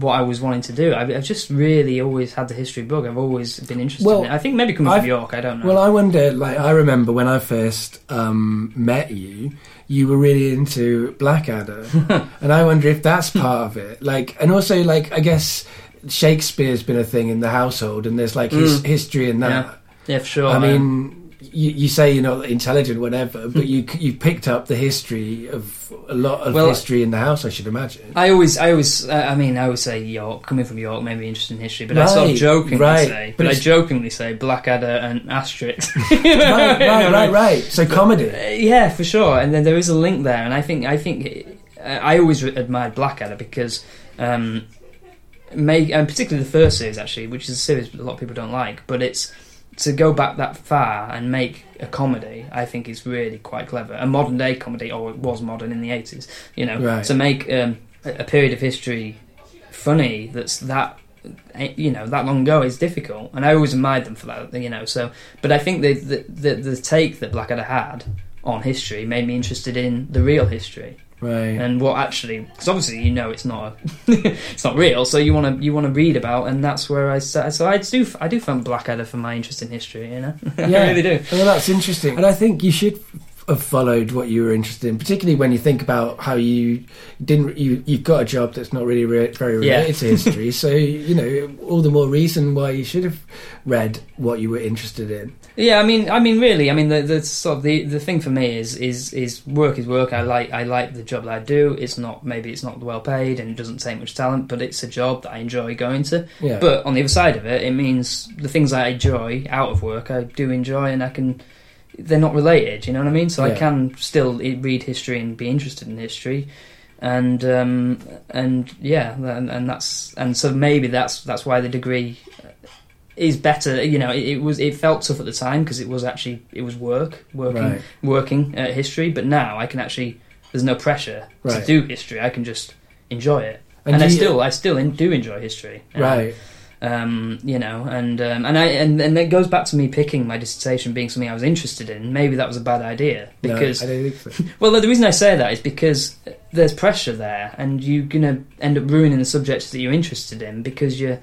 what I was wanting to do I, I've just really always had the history bug I've always been interested Well, in it I think maybe coming I've- from York I don't know Well, I wonder. Like, I remember when I first um, met you, you were really into Blackadder, and I wonder if that's part of it. Like, and also, like, I guess Shakespeare's been a thing in the household, and there's like his Mm. history in that. yeah for sure I mean, you, you say you're not intelligent, whatever, but you you picked up the history of a lot of Well, history in the house. I should imagine. I always, I always, uh, I mean, I always say York. Coming from York, made me interested in history, but I sort of Right, jokingly right, say, but but, I jokingly say Blackadder and Asterix. right, right, right, right. So comedy. Uh, yeah, for sure. And then there is a link there, and I think I think uh, I always admired Blackadder because, um, make and particularly the first series actually, which is a series that a lot of people don't like, but it's to go back that far and make a comedy. I think is really quite clever. A modern day comedy, or it was modern in the eighties. You know, Right. to make um, a a period of history funny that's that eh, you know that long ago is difficult and i always admired them for that you know so but i think the the, the, the take that blackadder had on history made me interested in the real history Right. and what actually because obviously you know it's not a, it's not real so you want to you want to read about and that's where i so i do i do find blackadder for my interest in history you know Yeah. i really do Well, that's interesting, and I think you should have followed what you were interested in, particularly when you think about how you didn't. You you've got a job that's not really re- very Yeah. related to history, so you know all the more reason why you should have read what you were interested in. Yeah, I mean, I mean, really, I mean, the, the sort of the, the thing for me is is is work is work. I like I like the job that I do. It's not maybe it's not well paid and it doesn't take much talent, but it's a job that I enjoy going to. Yeah, But on the other side of it, it means the things I enjoy out of work, I do enjoy, and I can. They're not related, you know what I mean? So Yeah. I can still read history and be interested in history, and um, and yeah, and, and that's and so maybe that's that's why the degree is better. You know, it, it was it felt tough at the time because it was actually it was work working right, working at history, but now I can actually there's no pressure Right. to do history. I can just enjoy it, and, do I you- still I still in, do enjoy history. Uh, right, um, you know, and um, and I and, and it goes back to me picking my dissertation being something I was interested in. Maybe that was a bad idea No, because I don't think so. well, the reason I say that is because there's pressure there, and you're gonna end up ruining the subjects that you're interested in because you're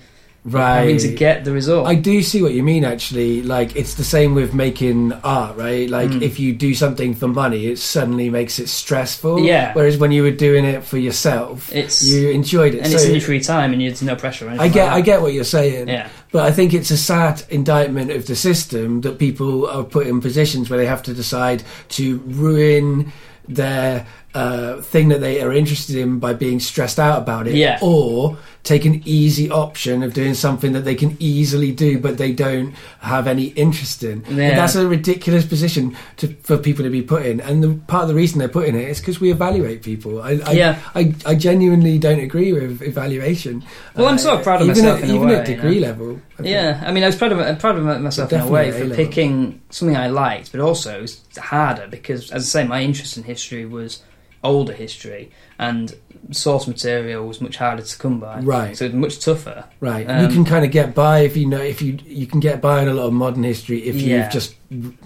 right. having to get the result. I do see what you mean. Actually, like it's the same with making art, right? Like Mm. if you do something for money, it suddenly makes it stressful. Yeah. Whereas when you were doing it for yourself, it's you enjoyed it. and so it's in your free time, and there's no pressure. I get, like I get what you're saying. Yeah, But I think it's a sad indictment of the system that people are put in positions where they have to decide to ruin their uh, thing that they are interested in by being stressed out about it, Yeah. or take an easy option of doing something that they can easily do but they don't have any interest in. Yeah. that's a ridiculous position to, for people to be put in. And the, part of the reason they're put in it is because we evaluate people. I, I, Yeah. I, I genuinely don't agree with evaluation. Well, I'm sort of uh, proud of even myself At, in a even way, at you degree know. level. I. Yeah, I mean, I was proud of I'm proud of myself in a way for A-level. picking something I liked, but also it was harder because, as I say, my interest in history was older history, and source material was much harder to come by. Right. so it was much tougher. Right, Um, you can kind of get by if you know if you you can get by in a lot of modern history if Yeah. you've just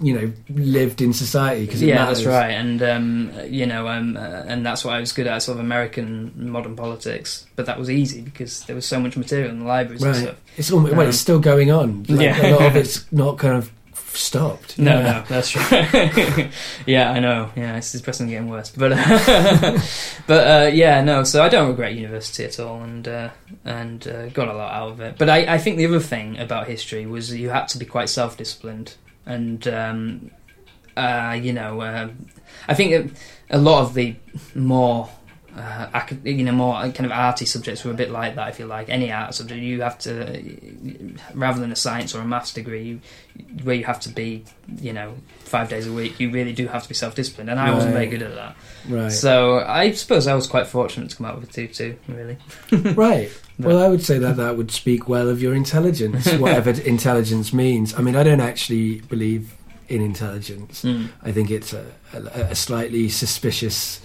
you know lived in society because Yeah, matters. that's right, and um, you know, um, uh, and that's what I was good at, sort of American modern politics. But that was easy because there was so much material in the libraries and Right, stuff. it's all, well, Um, it's still going on. Like, yeah. a lot of it's not kind of stopped. No, Yeah. no, that's right. yeah, I know. Yeah, it's depressing getting worse. But uh, but uh, yeah, no. So I don't regret university at all, and uh, and uh, got a lot out of it. But I, I think the other thing about history was you had to be quite self disciplined, and um, uh, you know, I think a lot of the more uh, acad- you know, more kind of arty subjects were a bit like that. If you like any art subject, you have to, rather than a science or a maths degree, you, where you have to be, you know, five days a week. You really do have to be self-disciplined, and I wasn't very good at that. Right, So I suppose I was quite fortunate to come out with a two-two. Really, right. But- Well, I would say that that would speak well of your intelligence, whatever intelligence means. I mean, I don't actually believe in intelligence. Mm. I think it's a, a, a slightly suspicious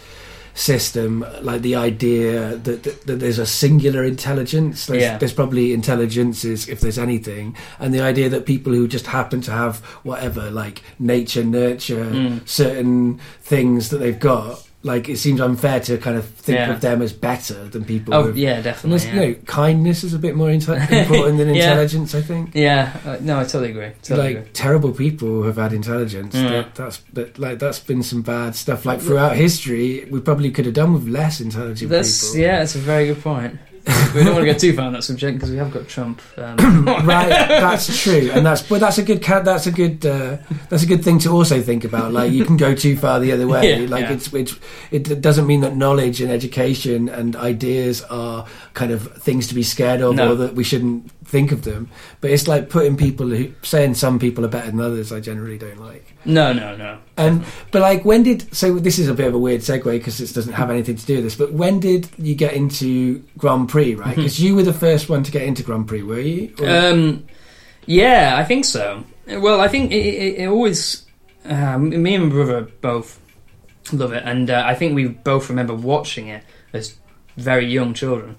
system, like the idea that, that, that there's a singular intelligence. There's, Yeah. there's probably intelligences, if there's anything, and the idea that people who just happen to have whatever, like nature, nurture, Mm. certain things that they've got. Like it seems unfair to kind of think Yeah. of them as better than people. Oh with, yeah, definitely. Yeah, you know, kindness is a bit more inte- important than Yeah. intelligence. I think yeah uh, no, I totally agree. Totally like agree. terrible people have had intelligence. Mm. That, that's that, like that's been some bad stuff. Like throughout history, we probably could have done with less intelligent That's people. yeah, it's a very good point. we don't want to go too far on that subject because we have got Trump. Um, right, that's true, and that's but that's a good that's a good uh, that's a good thing to also think about. Like you can go too far the other way. Yeah, like yeah. it's it's it doesn't mean that knowledge and education and ideas are kind of things to be scared of No. or that we shouldn't think of them. But it's like putting people who saying some people are better than others. I generally don't like. no, no, no. And but like when did so this is a bit of a weird segue because it doesn't have anything to do with this. But when did you get into Grand Prix? Right, because you were the first one to get into Grand Prix, were you? Or- Um, yeah, I think so. Well, I think it, it, it always. Uh, me and my brother both love it, and uh, I think we both remember watching it as very young children.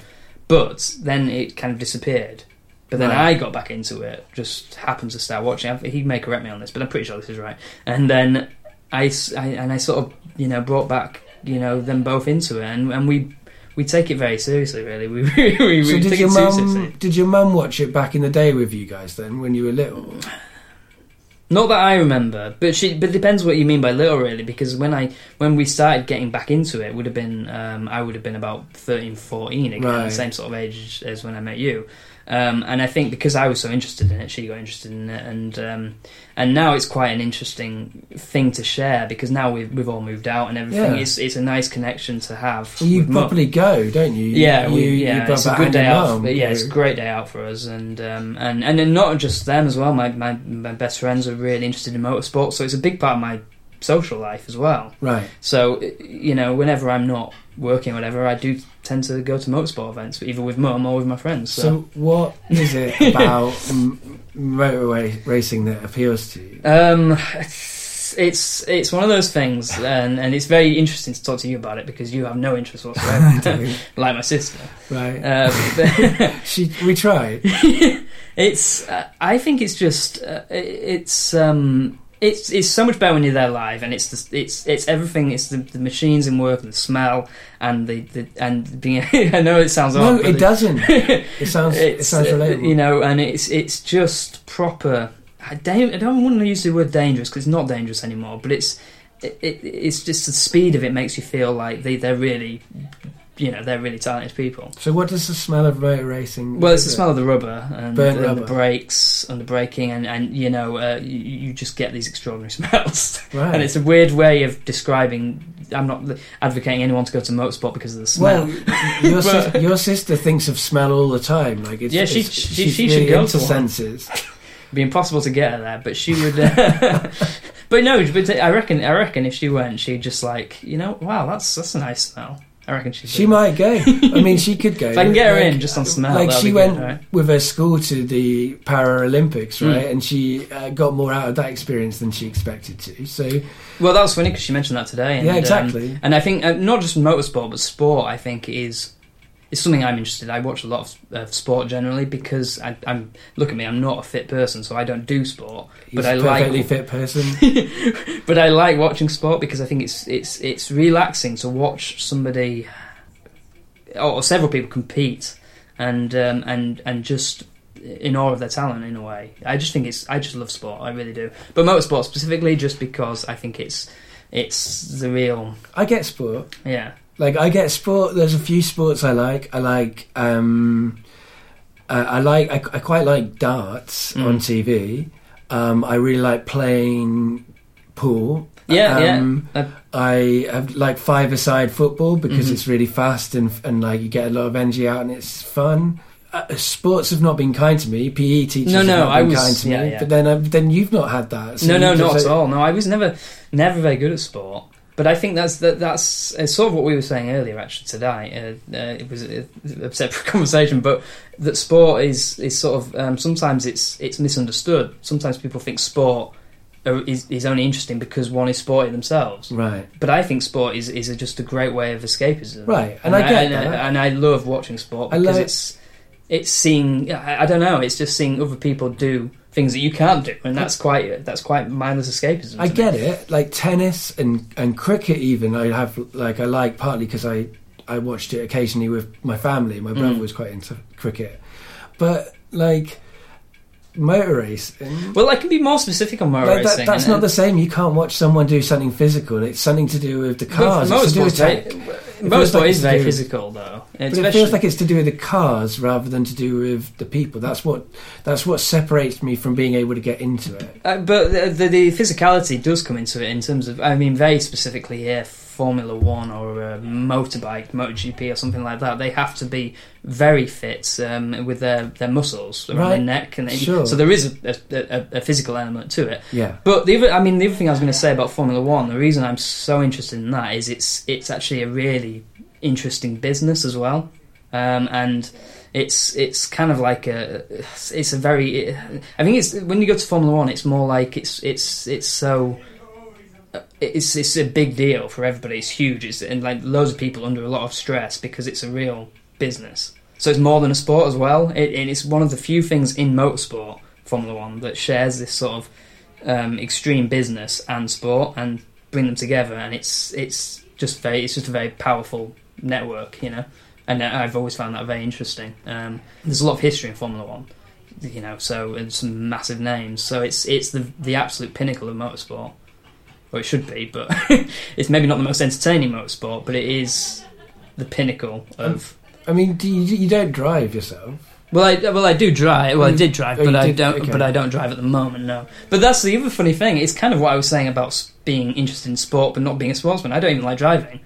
But then it kind of disappeared. But then Right. I got back into it. Just happened to start watching. I- He may correct me on this, but I'm pretty sure this is right. And then I, I- and I sort of you know brought back you know them both into it, and, and we we take it very seriously. Really, we we, we, so did take your it mum did your mum watch it back in the day with you guys then when you were little? Not that I remember, but she. But it depends what you mean by little, really. Because when I when we started getting back into it, would have been um, I would have been about 13, 14 again, Right. the same sort of age as when I met you. Um, and I think because I was so interested in it, she got interested in it, and um, and now it's quite an interesting thing to share because now we've we've all moved out and everything. Yeah. It's it's a nice connection to have. Well, you mum. go, don't you? Yeah, you, we, yeah, brother it's a good day out. But yeah, it's a great day out for us, and um, and and then not just them as well. My, my my best friends are really interested in motorsport, so it's a big part of my social life as well. right. So you know, whenever I'm not working or whatever, I do tend to go to motorsport events, either with mum or with my friends. So, So, what is it about m- motorway racing that appeals to you? um, it's it's it's one of those things, and and it's very interesting to talk to you about it because you have no interest whatsoever, like my sister. right. Uh, she, we tried. it's uh, I think it's just uh, it's um it's it's so much better when you're there live and it's the, it's it's everything it's the, the machines in work and the smell and the, the and being I know it sounds No, odd, it doesn't. It sounds. It sounds uh, relatable. you know and it's it's just proper I don't, I don't want to use the word dangerous because it's not dangerous anymore but it's it, it, it's just the speed of it makes you feel like they, they're really you know they're really talented people So, what does the smell of motor racing? well, it's the smell of the rubber and, and rubber. the brakes and the braking, and, and you know, uh, you, you just get these extraordinary smells. Right. and it's a weird way of describing. I'm not advocating anyone to go to motorsport because of the smell. Well, your, But- sis- your sister thinks of smell all the time. Like, it's, Yeah, she- it's- she- she's she should go to one. senses. It'd be impossible to get her there, but she would. Uh, but no, but I reckon, I reckon if she went, she'd just like, you know, wow, that's that's a nice smell. I reckon she'd. She might go. I mean, she could go. If I can get her Like- in just on smell, Like she went good, right? with her school to the Paralympics, Mm. right? And she uh, got more out of that experience than she expected to. So Well, that was funny because she mentioned that today. And, yeah, um, exactly. And I think uh, not just motorsport, but sport. I think is is something I'm interested. in. I watch a lot of uh, sport generally because I, I'm look at me. I'm not a fit person, so I don't do sport. He's I a like- a perfectly fit person. But I like watching sport because I think it's it's it's relaxing to watch somebody or several people compete and um, and and just in awe of their talent in a way. I just think it's I just love sport. I really do. But motorsport specifically, just because I think it's it's the real I get sport. yeah. Like I get sport. There's a few sports I like. I like. um uh, I like. I, I quite like darts Mm. on TV. Um, I really like playing pool. Yeah, Um, yeah. Uh, I have like five-a-side football because Mhm. it's really fast and and like you get a lot of energy out and it's fun. Uh, sports have not been kind to me. PE teachers No, have no, not I been was- kind to yeah, me. yeah. But then, uh, then you've not had that. so no, no, not at all. No, I was never never very good at sport. But I think that's that, that's it's sort of what we were saying earlier. Actually, today uh, uh, it was a, a separate conversation, but that sport is is sort of um, sometimes it's it's misunderstood. Sometimes people think sport are, is is only interesting because one is sporty themselves. Right. But I think sport is is just a great way of escapism. Right, and I get and, that. and I love watching sport I because it's it's seeing I, I don't know it's just seeing other people do things that you can't do and that's quite that's quite mindless escapism. I get it. Like tennis and and cricket, even I have like I like partly because I I watched it occasionally with my family. My brother Mm. was quite into cricket, but like motor racing. Well, I can be more specific on motor that, racing. that's not the same. You can't watch someone do something physical. It's something to do with the cars. It's to do with tech. right? feels Motorsport like is very physical, though. But it feels like it's to do with the cars rather than to do with the people. That's what that's what separates me from being able to get into it. Uh, but the, the, the physicality does come into it in terms of, I mean, very specifically here, Formula One or a motorbike, MotoGP or something like that. They have to be very fit um, with their, their muscles around Right. their neck, and they, Sure. so there is a, a, a, a physical element to it. Yeah, But the other, I mean, the other thing I was going to say about Formula One, the reason I'm so interested in that is it's it's actually a really interesting business as well, um, and it's it's kind of like a it's a very I think it's when you go to Formula One, it's more like it's it's it's so it's it's a big deal for everybody. It's huge. It's and like loads of people under a lot of stress because it's a real business. So it's more than a sport as well. It, and it's one of the few things in motorsport, Formula One, that shares this sort of um, extreme business and sport and bring them together. And it's it's just very it's just a very powerful network, you know. And I've always found that very interesting. Um, there's a lot of history in Formula One, you know. So and some massive names. So it's it's the the absolute pinnacle of motorsport. Or it should be, but it's maybe not the most entertaining motorsport, but it is the pinnacle um, of. I mean, do you, you don't drive yourself. Well, I well I do drive. Well, I mm. did drive, oh, but you I did? don't. Okay. But I don't drive at the moment. No. But that's the other funny thing. It's kind of what I was saying about s- being interested in sport, but not being a sportsman. I don't even like driving.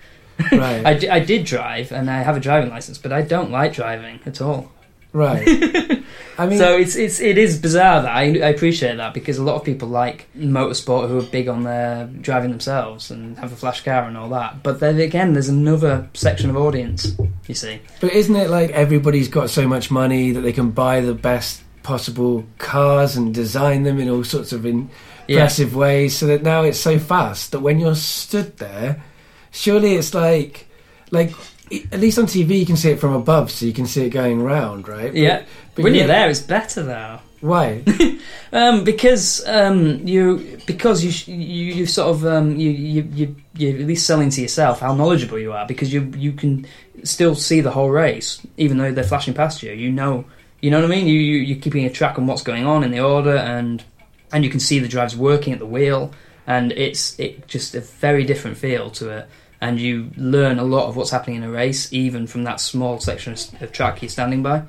Right, I, I did drive, and I have a driving license, but I don't like driving at all. right. I mean, so it's it's it is bizarre that I, I appreciate that because a lot of people like motorsport who are big on their driving themselves and have a flash car and all that. But then again, there's another section of audience. You see, But isn't it like everybody's got so much money that they can buy the best possible cars and design them in all sorts of in- yeah, impressive ways so that now it's so fast that when you're stood there, surely it's like, like at least on TV you can see it from above, so you can see it going round, right? But- yeah. but when you- you're there, it's better though. Why? Um, because um, you because you you you sort of um, you you you you're at least selling to yourself how knowledgeable you are because you you can still see the whole race even though they're flashing past you. You know you know what I mean. You, you you're keeping a track on what's going on in the order and and you can see the drivers working at the wheel and it's it just a very different feel to it. And you learn a lot of what's happening in a race, even from that small section of, track you're standing by.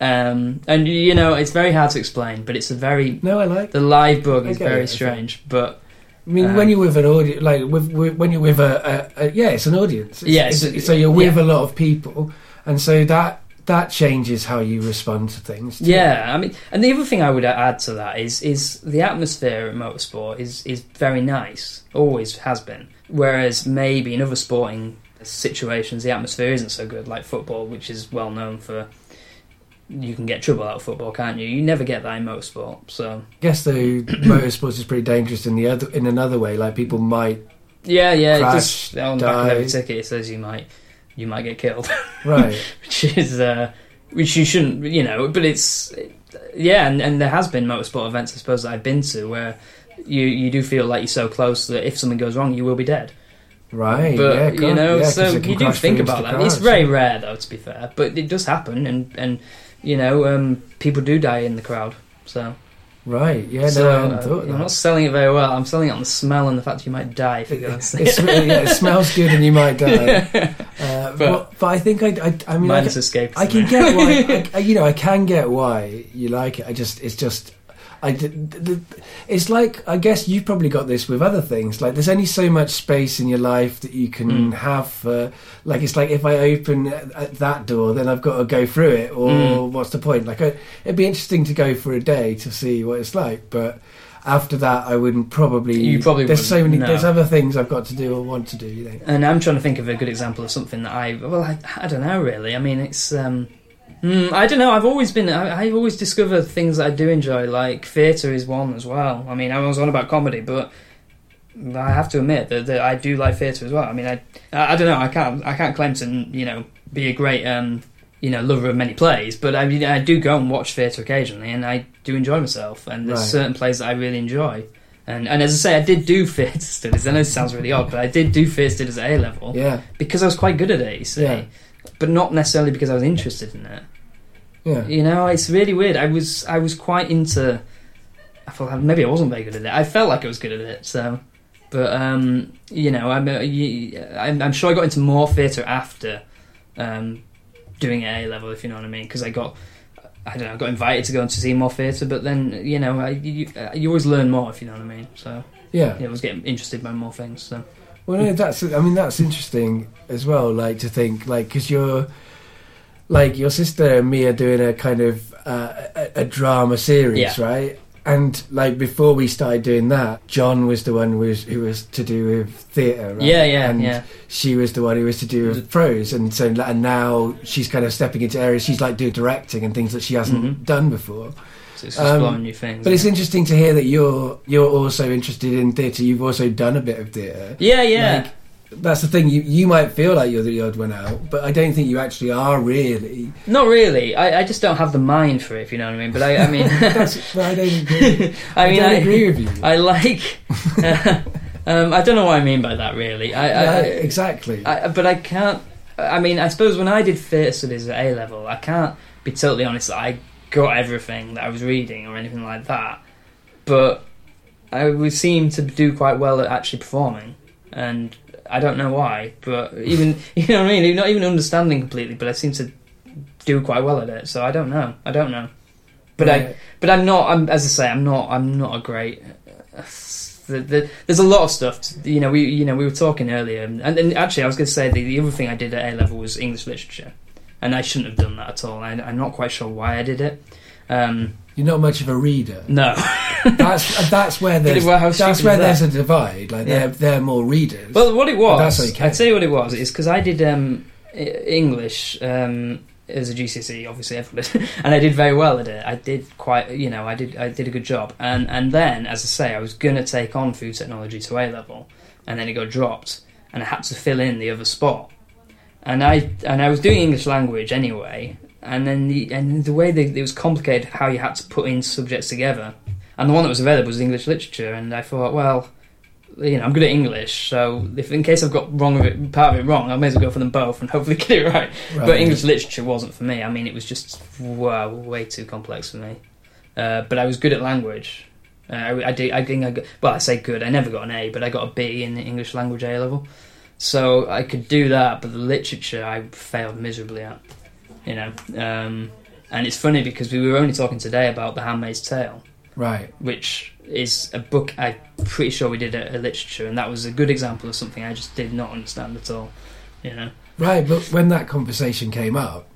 Um, and you know, it's very hard to explain, but it's a very No, I like. the live bug is very it, strange, but I mean, Um, when you're with an audience, like with, with when you're with a, a, a yeah, it's an audience. It's, Yeah, it's- it's- so you're with yeah. a lot of people, and so that that changes how you respond to things. too. yeah, I mean, and the other thing I would add to that is is the atmosphere at motorsport is is very nice, always has been. Whereas maybe in other sporting situations, the atmosphere isn't so good, like football, which is well known for. You can get trouble out of football, can't you? You never get that in motorsport, so I guess though, motorsport is pretty dangerous in the other in another way. Like people might yeah, yeah. Crash, it just on the back of every ticket it says you might you might get killed. right. which is uh, which you shouldn't, you know. But it's yeah, and, and there has been motorsport events, I suppose, that I've been to where you you do feel like you're so close that if something goes wrong, you will be dead. Right, But yeah, you know, yeah, so you do think about that. the It's cars. very rare, though, to be fair, but it does happen, and and you know, um, people do die in the crowd. So, Right, yeah, so no, I hadn't uh, thought of I'm not selling it very well. I'm selling it on the smell and the fact you might die if you go and see It's, it. yeah, it smells good and you might die. Uh, But- but, but I think I, I, I mean, I, Minus can- escape. I can get why, I, you know, I can get why you like it. I just, it's just, I, it's like, I guess you've probably got this with other things. Like, there's only so much space in your life that you can Mm. have. For, like, it's like if I open at, at that door, then I've got to go through it, or Mm. what's the point? Like, I, it'd be interesting to go for a day to see what it's like, but. After that, I wouldn't probably. You probably There's so many. no. There's other things I've got to do or want to do. You know. And I'm trying to think of a good example of something that I well I, I don't know really. I mean it's um mm, I don't know. I've always been I, I've always discovered things that I do enjoy. Like theatre is one as well. I mean I was on about comedy, but I have to admit that, that I do like theatre as well. I mean I, I I don't know. I can't I can't claim to you know be a great um you know lover of many plays, but I mean I do go and watch theatre occasionally, and I do enjoy myself. And there's Right. certain plays that I really enjoy. And, and as I say, I did do theatre studies. I know it sounds really odd, but I did do theatre studies at A level Yeah. because I was quite good at it, you see. Yeah. But not necessarily because I was interested in it. Yeah. You know, it's really weird. I was I was quite into. I felt like maybe I wasn't very good at it. I felt like I was good at it, so But um, you know, I'm, uh, I'm I'm sure I got into more theatre after um, doing A level, if you know what I mean, because I got. I don't know. I got invited to go and to see more theatre, but then you know, I, you, uh, you always learn more if you know what I mean. So Yeah. yeah, I was getting interested by more things. So Well, no, that's. I mean, that's interesting as well. Like to think, like, because you're, like, your sister and me are doing a kind of uh, a, a drama series, Yeah. right? And like before we started doing that, John was the one who was who was to do with theatre, right? yeah, yeah, and yeah. She was the one who was to do with prose, and so and now she's kind of stepping into areas she's like doing directing and things that she hasn't Mhm. done before. So it's Um, exploring new things. But it's yeah. interesting to hear that you're you're also interested in theatre. You've also done a bit of theatre. yeah, yeah. Like, that's the thing. You you might feel like you're the odd one out, but I don't think you actually are really. Not really. I, I just don't have the mind for it, if you know what I mean. But I, I mean, That's, I don't agree. I mean, don't I, agree with you. I like. um, I don't know what I mean by that, really. I, I, exactly. I, but I can't. I mean, I suppose when I did theatre studies at A level, I can't be totally honest I got everything that I was reading or anything like that. But I would seem to do quite well at actually performing, and I don't know why. But even you know what I mean, not even understanding completely, but I seem to do quite well at it. So I don't know. I don't know. But I, but I'm not. I'm as I say, I'm not. I'm not a great. The, the, there's a lot of stuff. To, you know, we you know we were talking earlier, and, and actually I was going to say the, the other thing I did at A level was English literature, and I shouldn't have done that at all. I, I'm not quite sure why I did it. Um, You're not much of a reader. no, That's that's where there's Well, that's where there's a divide. Like Yeah. they're they're more readers. well, what it was, that's okay. I'd tell you what it was. Is because I did um, English um, as a GCSE, obviously and I did very well at it. I did quite, you know, I did I did a good job. And and then, as I say, I was gonna take on food technology to A level, and then it got dropped, and I had to fill in the other spot. And I and I was doing English language anyway, and then the and the way they, it was complicated how you had to put in subjects together, and the one that was available was English literature, and I thought, well. You know, I'm good at English, so if in case I've got wrong of it, part of it wrong, I may as well go for them both and hopefully get it right. Right. But English literature wasn't for me. I mean, it was just wow, way too complex for me. Uh, but I was good at language. Uh, I, I, did, I think I got, well, I say good. I never got an A, but I got a B in the English language A level. So I could do that, but the literature I failed miserably at. You know, um, and it's funny because we were only talking today about The Handmaid's Tale, right. which is a book I'm pretty sure we did at a literature, and that was a good example of something I just did not understand at all. You know. Right, but when that conversation came up,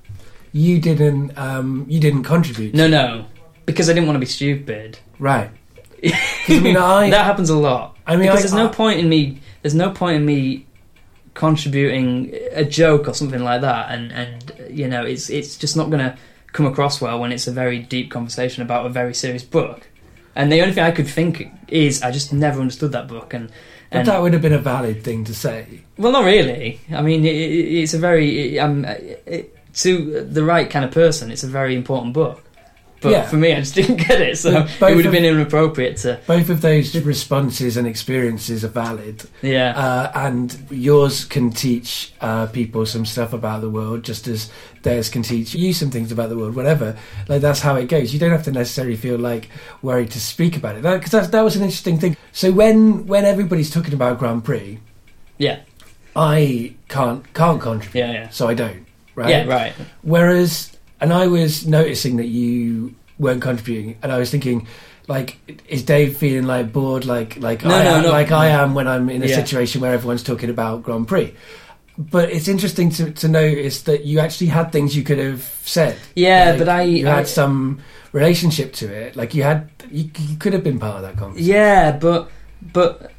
you didn't um, you didn't contribute. No, no, because I didn't want to be stupid. Right. I mean, I that happens a lot. I mean, because I- there's no point in me. There's no point in me contributing a joke or something like that, and and you know, it's it's just not going to come across well when it's a very deep conversation about a very serious book. And the only thing I could think is I just never understood that book, and but that would have been a valid thing to say. well, not really. I mean, it, it, it's a very um, it, to the right kind of person. It's a very important book. But Yeah. for me, I just didn't get it, so But it would have been inappropriate to. Both of those responses and experiences are valid, Yeah, uh, and yours can teach uh, people some stuff about the world, just as theirs can teach you some things about the world. Whatever, like that's how it goes. You don't have to necessarily feel like worried to speak about it because that, that was an interesting thing. So when when everybody's talking about Grand Prix, yeah, I can't can't contribute, yeah, yeah. so I don't. Right. Yeah, right. Whereas, and I was noticing that you weren't contributing, and I was thinking, like, is Dave feeling like bored, like like No, I no, am, no. like I am when I'm in a Yeah. situation where everyone's talking about Grand Prix. But it's interesting to, to notice that you actually had things you could have said. Yeah, Like, but I, you I had some relationship to it. Like you had, you, you could have been part of that conversation. yeah, but but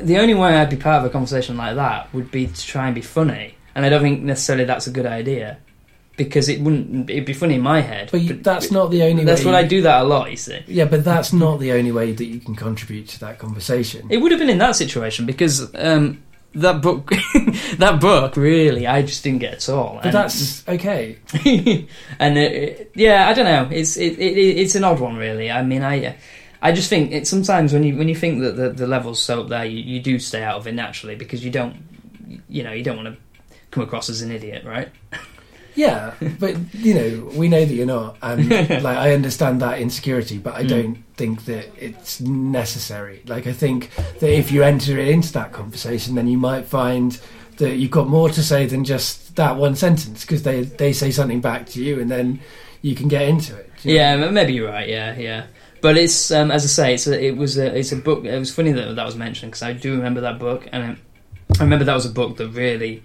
the only way I'd be part of a conversation like that would be to try and be funny, and I don't think necessarily that's a good idea because it wouldn't. It'd be funny in my head. But you, that's not the only. that's way what I do that a lot. You see. Yeah, but that's not the only way that you can contribute to that conversation. It would have been in that situation because um, that book, that book, really, I just didn't get at all. but And- that's okay. and it, it- yeah, I don't know. It's it, it, it's an odd one, really. I mean, I I just think it, sometimes when you when you think that the, the level's so up there, you, you do stay out of it naturally because you don't, you know, you don't want to come across as an idiot, right? Yeah, but you know, we know that you're not, and like I understand that insecurity, but I Mm. don't think that it's necessary. Like I think that if you enter it into that conversation, then you might find that you've got more to say than just that one sentence because they they say something back to you, and then you can get into it. You know? Yeah, maybe you're right. Yeah, yeah. But it's um, as I say, it's a, it was a it's a book. It was funny that that was mentioned because I do remember that book, and I, I remember that was a book that really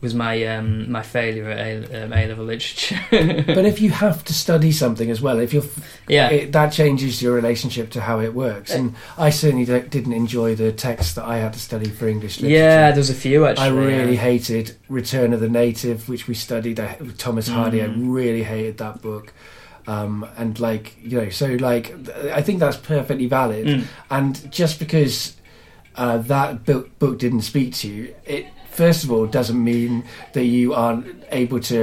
was my um, my failure at A, um, A level literature. But if you have to study something as well, if you're yeah, it, that changes your relationship to how it works. And I certainly didn't enjoy the text that I had to study for English literature. yeah, there's a few actually. I really yeah. hated Return of the Native, which we studied uh, Thomas Hardy. I Mm. really hated that book. Um, and like you know, so like I think that's perfectly valid. Mm. And just because uh, that book, book didn't speak to you, it first of all doesn't mean that you aren't able to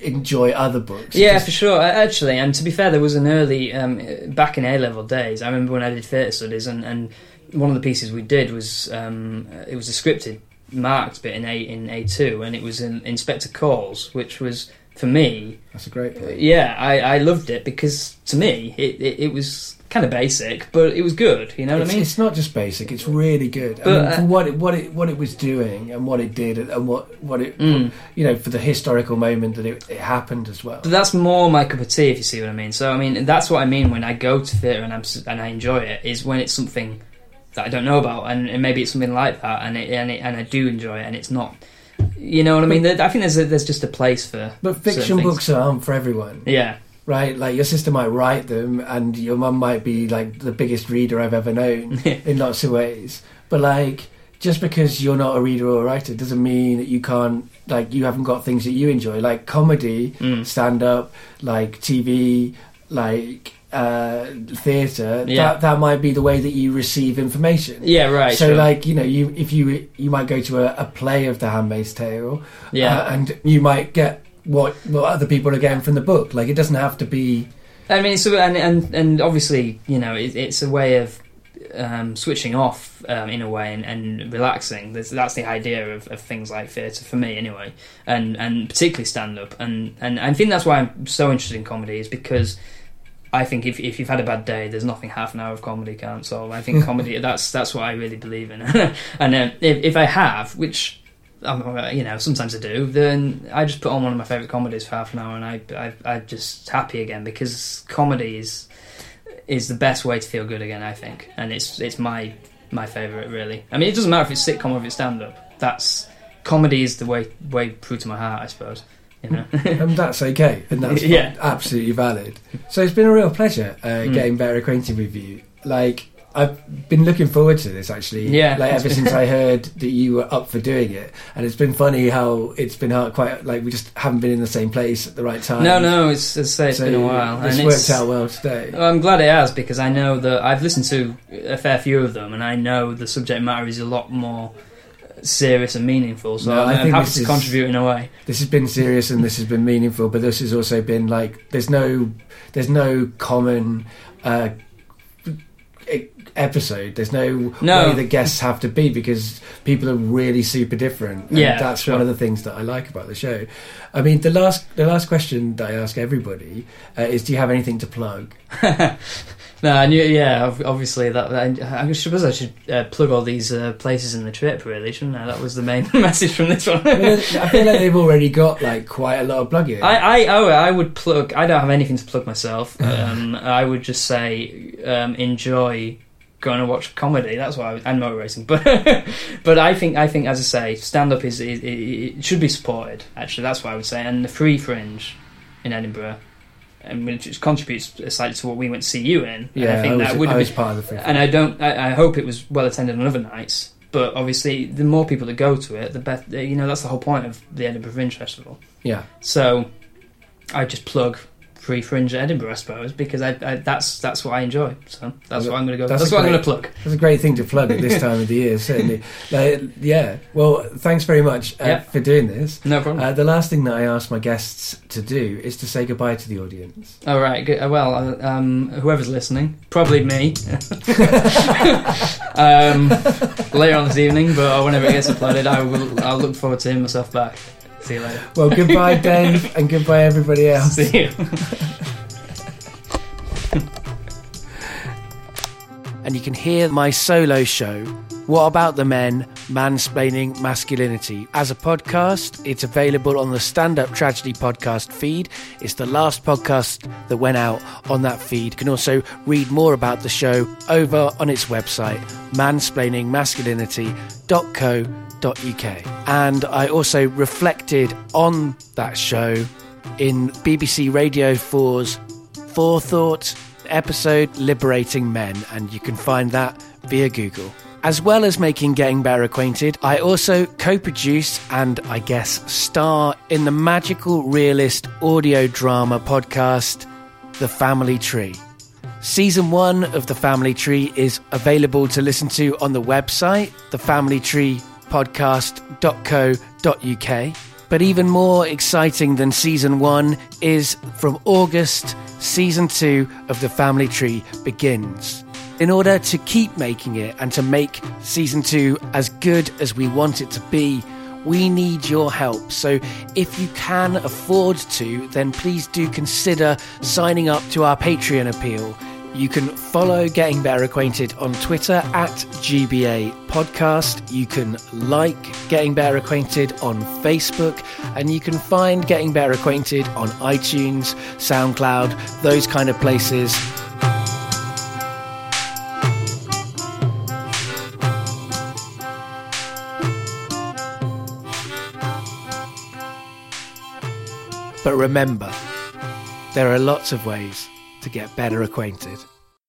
enjoy other books. Yeah, just- for sure. Actually, and to be fair, there was an early um, back in A level days. I remember when I did theatre studies, and, and one of the pieces we did was um, it was a scripted marked bit in A in A two, and it was in Inspector Calls, which was for me, that's a great point. yeah, I, I loved it because to me it, it, it was kind of basic, but it was good. You know what it's, I mean? it's not just basic; it's really good. I But, mean, uh, for what it, what it what it was doing and what it did and what what it Mm. you know for the historical moment that it, it happened as well. But that's more my cup of tea, if you see what I mean. So I mean, that's what I mean when I go to theatre and I'm and I enjoy it is when it's something that I don't know about, and, and maybe it's something like that, and it, and it, and I do enjoy it, and it's not, you know what I mean. I think there's a, there's just a place for. But fiction books aren't for everyone, Yeah, right? Like your sister might write them, and your mum might be like the biggest reader I've ever known in lots of ways. But like, just because you're not a reader or a writer doesn't mean that you can't like you haven't got things that you enjoy, like comedy, Mm. stand up, like TV, like uh, theatre. Yeah. That that might be the way that you receive information. yeah, right. so sure. like you know you if you you might go to a, a play of The Handmaid's Tale, yeah, uh, and you might get what what other people are getting from the book. Like it doesn't have to be. I mean, so and and and obviously, you know, it, it's a way of um, switching off um, in a way and, and relaxing. That's, that's the idea of, of things like theatre for me, anyway, and and particularly stand up. And and I think that's why I'm so interested in comedy is because. I think if if you've had a bad day, there's nothing half an hour of comedy can't solve. I think comedy that's that's what I really believe in. and uh, if if I have, which um, you know sometimes I do, then I just put on one of my favourite comedies for half an hour, and I I I'm just happy again because comedy is is the best way to feel good again. I think, and it's it's my my favourite really. I mean, it doesn't matter if it's sitcom or if it's stand up. That's comedy is the way way through to my heart, I suppose. You know. And that's okay, and that's Yeah. absolutely valid. So it's been a real pleasure uh, Mm. getting better acquainted with you. Like I've been looking forward to this actually. Yeah, like ever since I heard that you were up for doing it, and it's been funny how it's been hard, quite like we just haven't been in the same place at the right time. no, no, it's as I say, it's So been a while, This and worked it's, out well today. Well, I'm glad it has because I know that I've listened to a fair few of them, and I know the subject matter is a lot more serious and meaningful. So No, I I'm, I'm think happy to is- contribute in a way. this has been serious and this has been meaningful, but this has also been like there's no there's no common uh, episode. There's no, No. way that guests have to be because people are really super different. And Yeah, that's sure. one of the things that I like about the show. I mean, the last the last question that I ask everybody uh, is, do you have anything to plug? no, I knew. Yeah, obviously that. I, I suppose I should uh, plug all these uh, places in the trip, really, shouldn't I? That was the main message from this one. I, mean, I feel like they've already got like quite a lot of plug-in. I, I, oh, I would plug. I don't have anything to plug myself. Um, I would just say um, enjoy going to watch comedy. That's what I, and motor racing. But but I think I think as I say, stand up is it, should be supported. Actually, that's what I would say. And the free fringe in Edinburgh, and which contributes slightly to what we went to see you in. And yeah, I think was, that would I have been part of the free. and I don't. I, I hope it was well attended on other nights. But obviously, the more people that go to it, the better. You know, that's the whole point of the Edinburgh Fringe Festival. yeah, So, I just plug free fringe at Edinburgh, I suppose, because I, I that's that's what I enjoy. So that's Well, what I'm going to go. that's That's, what I'm great- going to plug. That's a great thing to plug at this time of the year, certainly. Like, yeah. Well, thanks very much uh, Yeah. for doing this. No problem. Uh, the last thing that I ask my guests to do is to say goodbye to the audience. All right. Good. uh, Well, uh, um, whoever's listening, probably me. um, later on this evening, but whenever it gets uploaded, I will. I'll look forward to hearing myself back. See you later. Well, goodbye, Dave, and goodbye, everybody else. See you. and you can hear my solo show, What About the Men? Mansplaining Masculinity. As a podcast, it's available on the Stand Up Tragedy podcast feed. It's the last podcast that went out on that feed. You can also read more about the show over on its website, mansplainingmasculinity.co.uk. And I also reflected on that show in BBC Radio 4's Four Thought episode Liberating Men, and you can find that via Google. As well as making Getting Better Acquainted, I also co produce and I guess star in the magical realist audio drama podcast, The Family Tree. Season one of The Family Tree is available to listen to on the website, thefamilytreepodcast.co.uk. But even more exciting than season one is from August, season two of The Family Tree begins. In order to keep making it and to make season two as good as we want it to be, we need your help. So if you can afford to, then please do consider signing up to our Patreon appeal. You can follow Getting Better Acquainted on Twitter at GBA Podcast. You can like Getting Better Acquainted on Facebook. And you can find Getting Better Acquainted on iTunes, SoundCloud, those kind of places. But remember, there are lots of ways to get better acquainted.